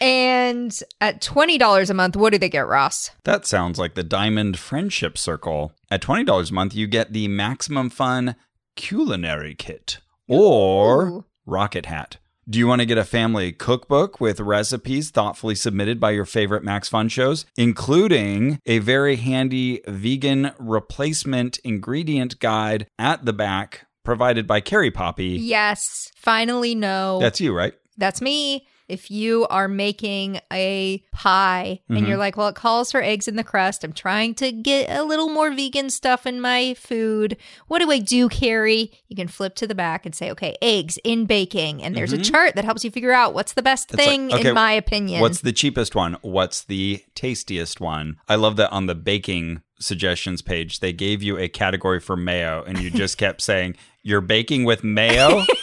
and at $20 a month, what do they get, Ross? That sounds like the Diamond Friendship Circle. At $20 a month, you get the Maximum Fun Culinary Kit or Ooh. Rocket Hat. Do you want to get a family cookbook with recipes thoughtfully submitted by your favorite Max Fun shows, including a very handy vegan replacement ingredient guide at the back provided by Carrie Poppy? Yes, finally, no. That's you, right? That's me. If you are making a pie and Mhm. you're like, well, it calls for eggs in the crust. I'm trying to get a little more vegan stuff in my food. What do I do, Carrie? You can flip to the back and say, okay, eggs in baking. And there's Mhm. a chart that helps you figure out what's the best It's like, thing, okay, in my opinion. What's the cheapest one? What's the tastiest one? I love that on the baking suggestions page, they gave you a category for mayo and you just kept saying, You're baking with mayo?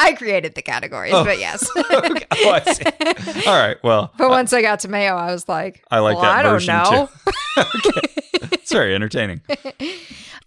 I created the categories, Oh. but yes. Okay. Oh. All right. Well, But once I got to mayo, I was like, I like well, that I don't version know. too. it's very entertaining.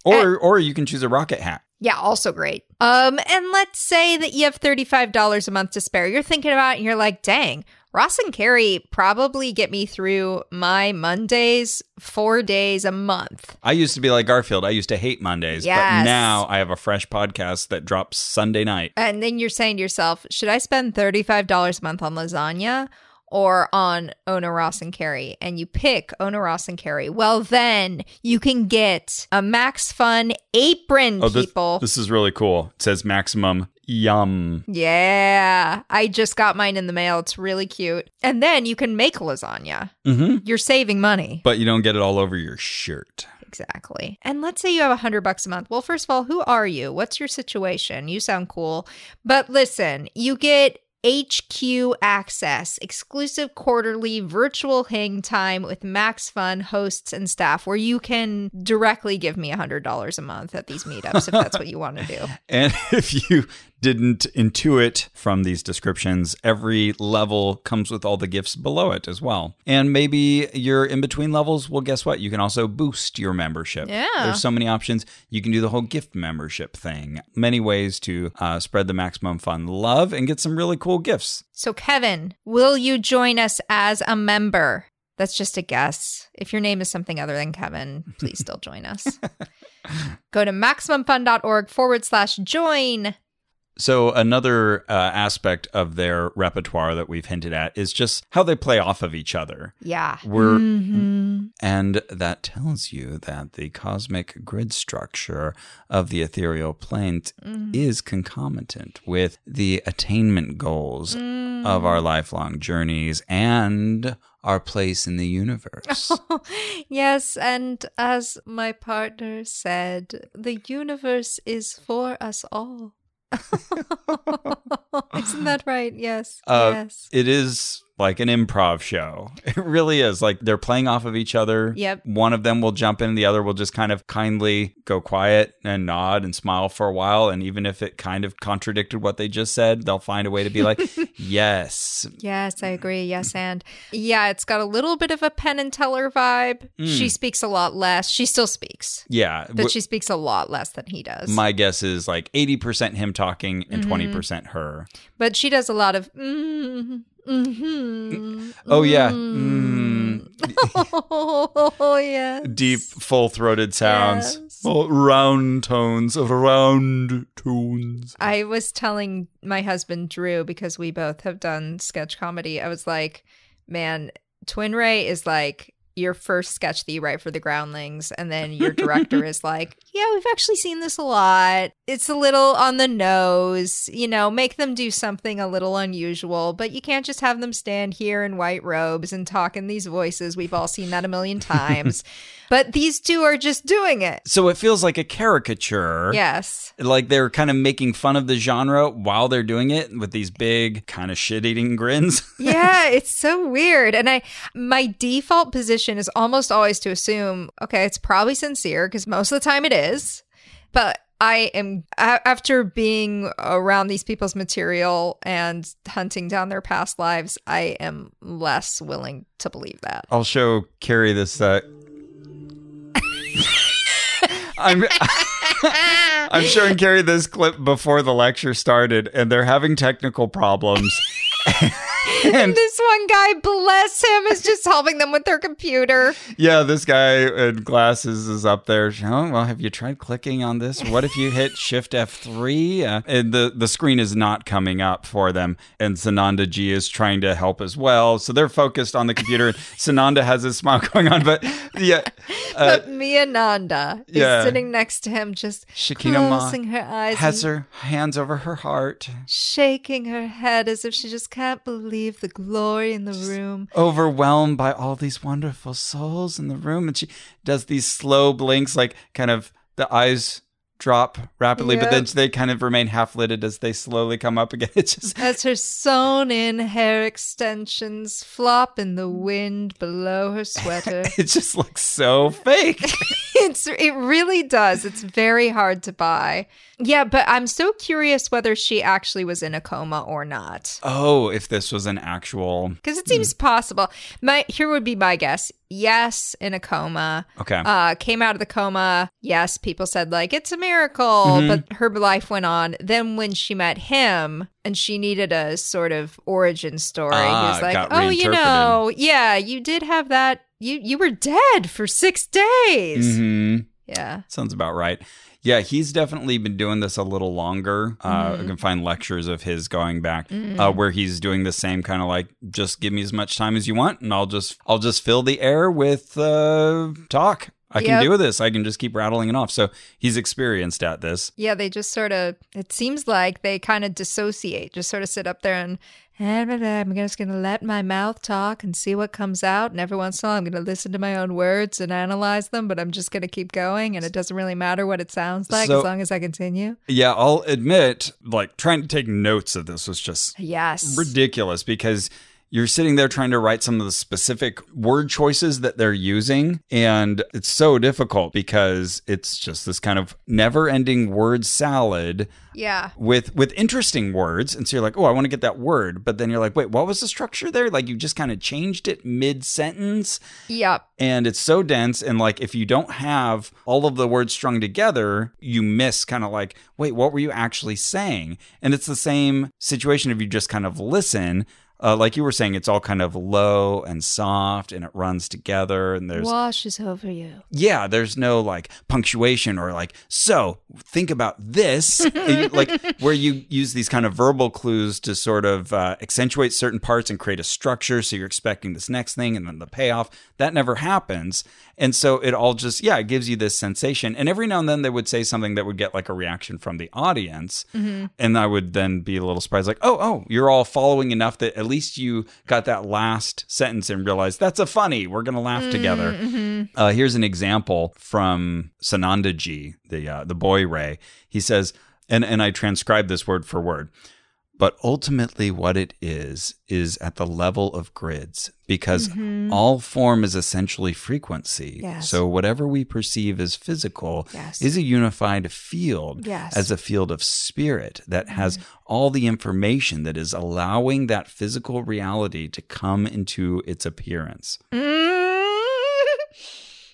Or, or you can choose a rocket hat. Yeah, also great. Um, and let's say that you have $35 a month to spare. You're thinking about it and you're like, dang, Ross and Carrie probably get me through my Mondays four days a month. I used to be like Garfield. I used to hate Mondays, but now I have a fresh podcast that drops Sunday night. And then you're saying to yourself, should I spend $35 a month on lasagna or on Ona Ross and Carrie? And you pick Ona Ross and Carrie. Well, then you can get a Max Fun apron, Oh, this, people. this is really cool. It says maximum yum. Yeah, I just got mine in the mail. It's really cute. And then you can make lasagna. hmm You're saving money. But you don't get it all over your shirt. Exactly. And let's say you have a hundred bucks a month. Well, first of all, who are you? What's your situation? You sound cool. But listen, you get HQ access, exclusive quarterly virtual hang time with Max Fun hosts and staff, where you can directly give me a hundred dollars a month at these meetups if that's what you want to do. And if you didn't intuit from these descriptions, every level comes with all the gifts below it as well. And maybe you're in between levels. Well, guess what? You can also boost your membership. Yeah. There's so many options. You can do the whole gift membership thing. Many ways to uh, spread the maximum fun love and get some really cool gifts. So, Kevin, will you join us as a member? That's just a guess. If your name is something other than Kevin, please still join us. Go to MaximumFun.org forward slash join. So, another uh, aspect of their repertoire that we've hinted at is just how they play off of each other. Yeah. We're Mhm. And that tells you that the cosmic grid structure of the ethereal plane Mm. is concomitant with the attainment goals Mm. of our lifelong journeys and our place in the universe. yes, and as my partner said, the universe is for us all. Isn't that right? Yes. Uh, yes. it is like an improv show. It really is. Like they're playing off of each other. Yep. One of them will jump in, the other will just kind of kindly go quiet and nod and smile for a while. And even if it kind of contradicted what they just said, they'll find a way to be like, yes. Yes, I agree. Yes, and yeah, it's got a little bit of a Penn and Teller vibe. She speaks a lot less. She still speaks, Yeah. but W- she speaks a lot less than he does. my guess is like 80% him talking and Mm-hmm. 20% her. but she does a lot of mm, mm-hmm, Oh, yeah. Mm. oh yes. Deep, full throated sounds. Yes. Oh, round tones, of round tunes. I was telling my husband Drew because we both have done sketch comedy. I was like, man, Twin Ray is like your first sketch that you write for the groundlings and then your director is like yeah we've actually seen this a lot it's a little on the nose you know make them do something a little unusual but you can't just have them stand here in white robes and talk in these voices we've all seen that a million times but these two are just doing it So it feels like a caricature. yes Like they're kind of making fun of the genre while they're doing it with these big, kind of shit eating grins. yeah, it's so weird. And I my default position is almost always to assume, okay, it's probably sincere because most of the time it is. But I am after being around these people's material and hunting down their past lives, I am less willing to believe that. I'll show Carrie this. Uh... I'm I'm showing Carrie this clip before the lecture started, and they're having technical problems. And this one guy, bless him, is just helping them with their computer. yeah, this guy in glasses is up there. Oh, well, have you tried clicking on this? What if you hit Shift F3? Uh, and the, the screen is not coming up for them. And Sanandaji is trying to help as well. So they're focused on the computer. Sananda has his smile going on. But yeah, uh, But Mia Nanda is sitting next to him, just Shakina Ma closing her eyes has her hands over her heart, shaking her head as if she just can't believe the glory in the room. overwhelmed by all these wonderful souls in the room. And she does these slow blinks, like kind of the eyes drop rapidly, but then they kind of remain half lidded as they slowly come up again. It's just As her sewn in hair extensions flop in the wind below her sweater. it just looks so fake. it's it really does. It's very hard to buy. Yeah, but I'm so curious whether she actually was in a coma or not. oh, if this was an actual Because it seems possible. My here would be my guess. Yes, in a coma. okay. Uh, came out of the coma. Yes, people said like it's a miracle, Mm-hmm. but her life went on. Then when she met him and she needed a sort of origin story, he Ah, was like, "Oh, you know, yeah, you did have that. You you were dead for six days. hmm Yeah, Sounds about right. Yeah, he's definitely been doing this a little longer. Uh, Mm-hmm. I can find lectures of his going back uh, where he's doing the same kind of like, just give me as much time as you want, and I'll just I'll just fill the air with uh, talk. I can Yep. do this. I can just keep rattling it off. So he's experienced at this. yeah. They just sort of. It seems like they kind of dissociate. Just sort of sit up there and. I'm just going to let my mouth talk and see what comes out. And every once in a while, I'm going to listen to my own words and analyze them, but I'm just going to keep going. And it doesn't really matter what it sounds like So- as long as I continue. Yeah, I'll admit, like trying to take notes of this was just Yes. ridiculous because you're sitting there trying to write some of the specific word choices that they're using and it's so difficult because it's just this kind of never-ending word salad Yeah. with with interesting words and so you're like oh i want to get that word but then you're like wait what was the structure there like you just kind of changed it mid sentence Yep. and it's so dense and like if you don't have all of the words strung together you miss kind of like wait what were you actually saying and it's the same situation if you just kind of listen uh, like you were saying it's all kind of low and soft and it runs together and there's Washes over you. yeah, there's no like punctuation or like, so think about this, you- like where you use these kind of verbal clues to sort of uh, accentuate certain parts and create a structure. So you're expecting this next thing and then the payoff. That never happens. And so it all just, yeah, it gives you this sensation. And every now and then they would say something that would get like a reaction from the audience. And I would then be a little surprised, like, oh, oh, you're all following enough that at least you got that last sentence and realized that's a funny. We're going to laugh together. Uh, here's an example from Sanandaji, the uh, the boy Ray. He says, and and I transcribe this word for word. But ultimately, what it is, is at the level of grids because Mhm. all form is essentially frequency. Yes. So, whatever we perceive as physical Yes. is a unified field Yes. as a field of spirit that has all the information that is allowing that physical reality to come into its appearance. Mm.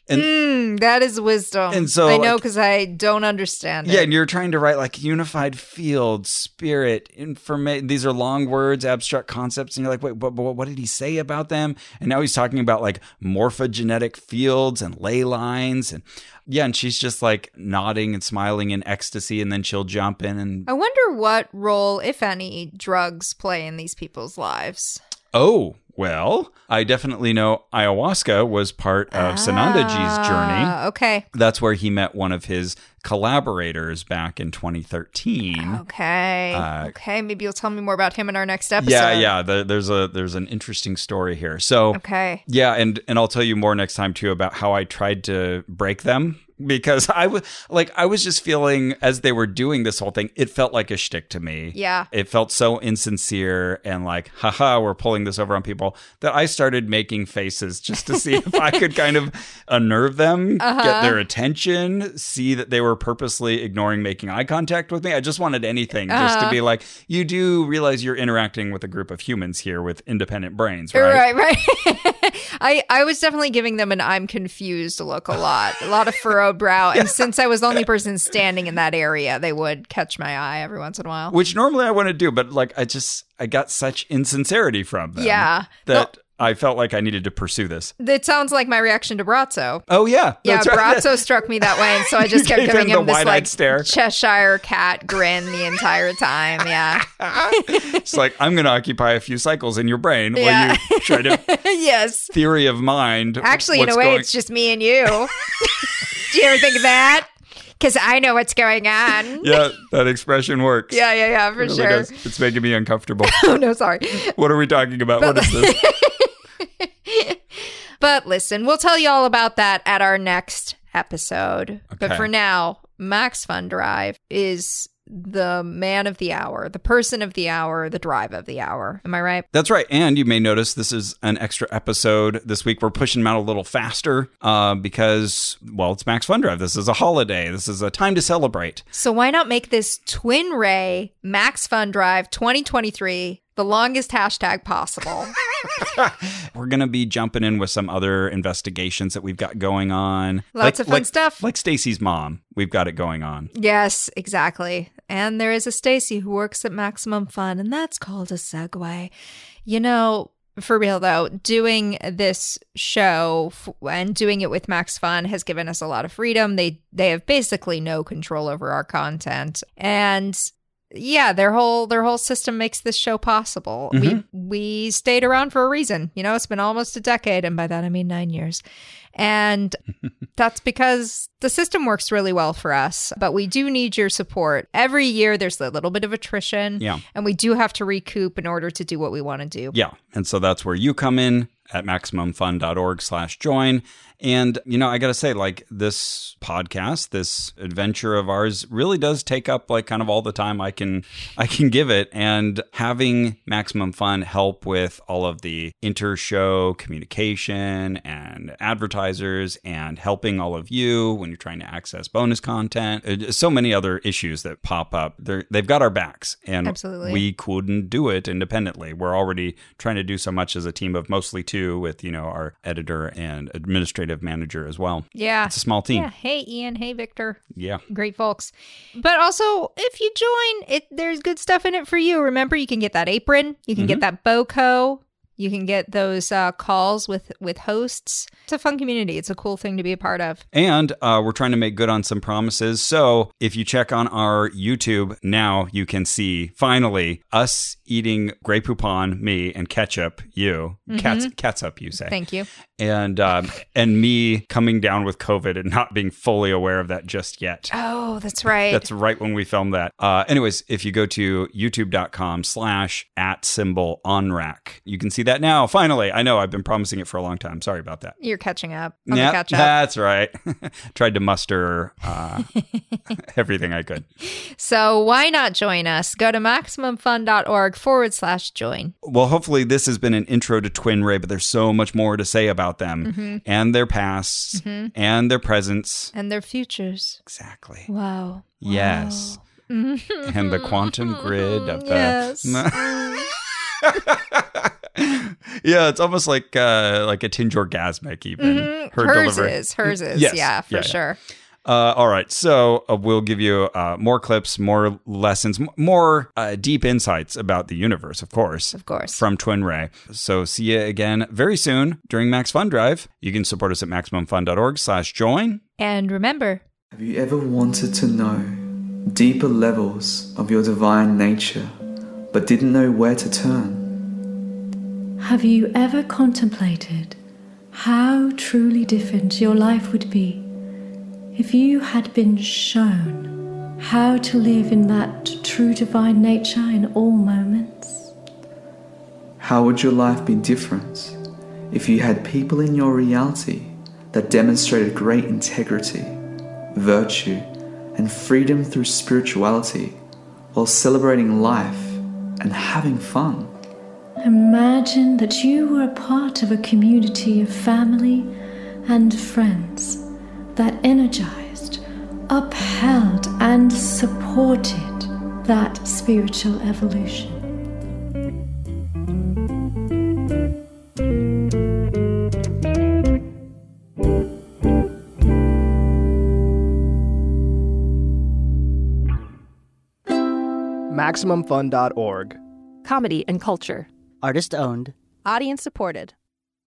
And- Mm, that is wisdom. And so, I know because I don't understand Yeah, it. and you're trying to write like unified field, spirit, information. These are long words, abstract concepts, and you're like, wait, but, but what did he say about them? And now he's talking about like morphogenetic fields and ley lines, and yeah, and she's just like nodding and smiling in ecstasy, and then she'll jump in and I wonder what role, if any, drugs play in these people's lives. Oh, well, I definitely know ayahuasca was part of Sanandaji's journey. Ah, Okay. That's where he met one of his collaborators back in 2013. Okay. Uh, okay. Maybe you'll tell me more about him in our next episode. Yeah, yeah. The, there's a there's an interesting story here. So Okay. yeah, and and I'll tell you more next time too about how I tried to break them because I was like I was just feeling as they were doing this whole thing, it felt like a shtick to me. Yeah. It felt so insincere and like, haha, we're pulling this over on people that I started making faces just to see if I could kind of unnerve them, Uh-huh. get their attention, see that they were purposely ignoring making eye contact with me. I just wanted anything just to Uh-huh. be like, you do realize you're interacting with a group of humans here with independent brains, right? Right, right. I, I was definitely giving them an I'm confused look a lot. A lot of furrowed brow. And since I was the only person standing in that area, they would catch my eye every once in a while. Which normally I want to do, but like I just I got such insincerity from them. Yeah. That I felt like I needed to pursue this. It sounds like my reaction to Braco. Oh yeah. Yeah, right. Braco struck me that way, and so I just kept giving him him, the this like stare. Cheshire cat grin the entire time. Yeah, it's like I'm going to occupy a few cycles in your brain Yeah. while you try to yes. theory of mind. Actually, in a way, going- it's just me and you. Do you ever think of that? Because I know what's going on. yeah, that expression works. Yeah, yeah, yeah, for It really sure. does. It's making me uncomfortable. Oh no, sorry. what are we talking about? What is this? But listen, we'll tell you all about that at our next episode. But for now, Max Fun Drive is the man of the hour, the person of the hour, the drive of the hour. Am I right? That's right. And you may notice this is an extra episode this week. We're pushing them out a little faster uh, because, well, it's Max Fun Drive. This is a holiday. This is a time to celebrate. So why not make this Twin Ray Max Fun Drive 2023 the longest hashtag possible? We're going to be jumping in with some other investigations that we've got going on. Lots of fun like, stuff. Like Stacy's mom. We've got it going on. yes, exactly. And there is a Stacy who works at Maximum Fun, and that's called a segue. You know, for real though, doing this show f- and doing it with Max Fun has given us a lot of freedom. They they have basically no control over our content, and yeah, their whole their whole system makes this show possible. We mm-hmm. we stayed around for a reason. You know, it's been almost a decade, and by that I mean nine years. And that's because the system works really well for us, but we do need your support. Every year there's a little bit of attrition, Yeah. and we do have to recoup in order to do what we want to do. Yeah. And so that's where you come in at maximumfun.org slash join. And, you know, I got to say, like, this podcast, this adventure of ours really does take up like kind of all the time I can, I can give it. And having Maximum Fun help with all of the inter-show communication and advertisers and helping all of you when you're trying to access bonus content, uh, so many other issues that pop up. They're, they've got our backs and Absolutely. we couldn't do it independently. We're already trying to do so much as a team of mostly two with, you know, our editor and administrative manager as well. Yeah. It's a small team. Yeah. Hey, Ian. Hey, Victor. Yeah. Great folks. But also, if you join, it there's good stuff in it for you. Remember, you can get that apron, you can get that BOCO, you can get those uh, calls with with hosts. It's a fun community. It's a cool thing to be a part of. And uh, we're trying to make good on some promises. So if you check on our YouTube now, you can see finally us eating Grey Poupon, me, and ketchup, you. Cats, catsup, you say. Mm-hmm. Thank you. And um, and me coming down with COVID and not being fully aware of that just yet. Oh, that's right. That's right when we filmed that. Uh, anyways, if you go to youtube.com slash at symbol ONRAC, you can see that now. Finally, I know I've been promising it for a long time. Sorry about that. You're catching up. Yeah, catch up. that's right. Tried to muster uh, everything I could. So why not join us? Go to MaximumFun.org forward slash join. Well, hopefully, this has been an intro to Twin Ray, but there's so much more to say about them and their pasts and their presents. And their futures. Exactly. Wow. Yes. and the quantum grid of the. Yes. yeah, it's almost like uh, like a tinge orgasmic, even Mhm. her hers delivery. is. Hers is. Yes. Yeah, for Yeah, yeah. Sure. Uh, all right, so uh, we'll give you uh, more clips, more lessons, m- more uh, deep insights about the universe, of course. Of course. From Twin Ray. So see you again very soon during Max Fun Drive. You can support us at MaximumFun.org slash join. And remember, Have you ever wanted to know deeper levels of your divine nature, but didn't know where to turn? Have you ever contemplated how truly different your life would be if you had been shown how to live in that true divine nature in all moments? How would your life be different if you had people in your reality that demonstrated great integrity, virtue, and freedom through spirituality while celebrating life and having fun? Imagine that you were a part of a community of family and friends that energized, upheld, and supported that spiritual evolution. MaximumFun.org. Comedy and culture. Artist owned. Audience supported.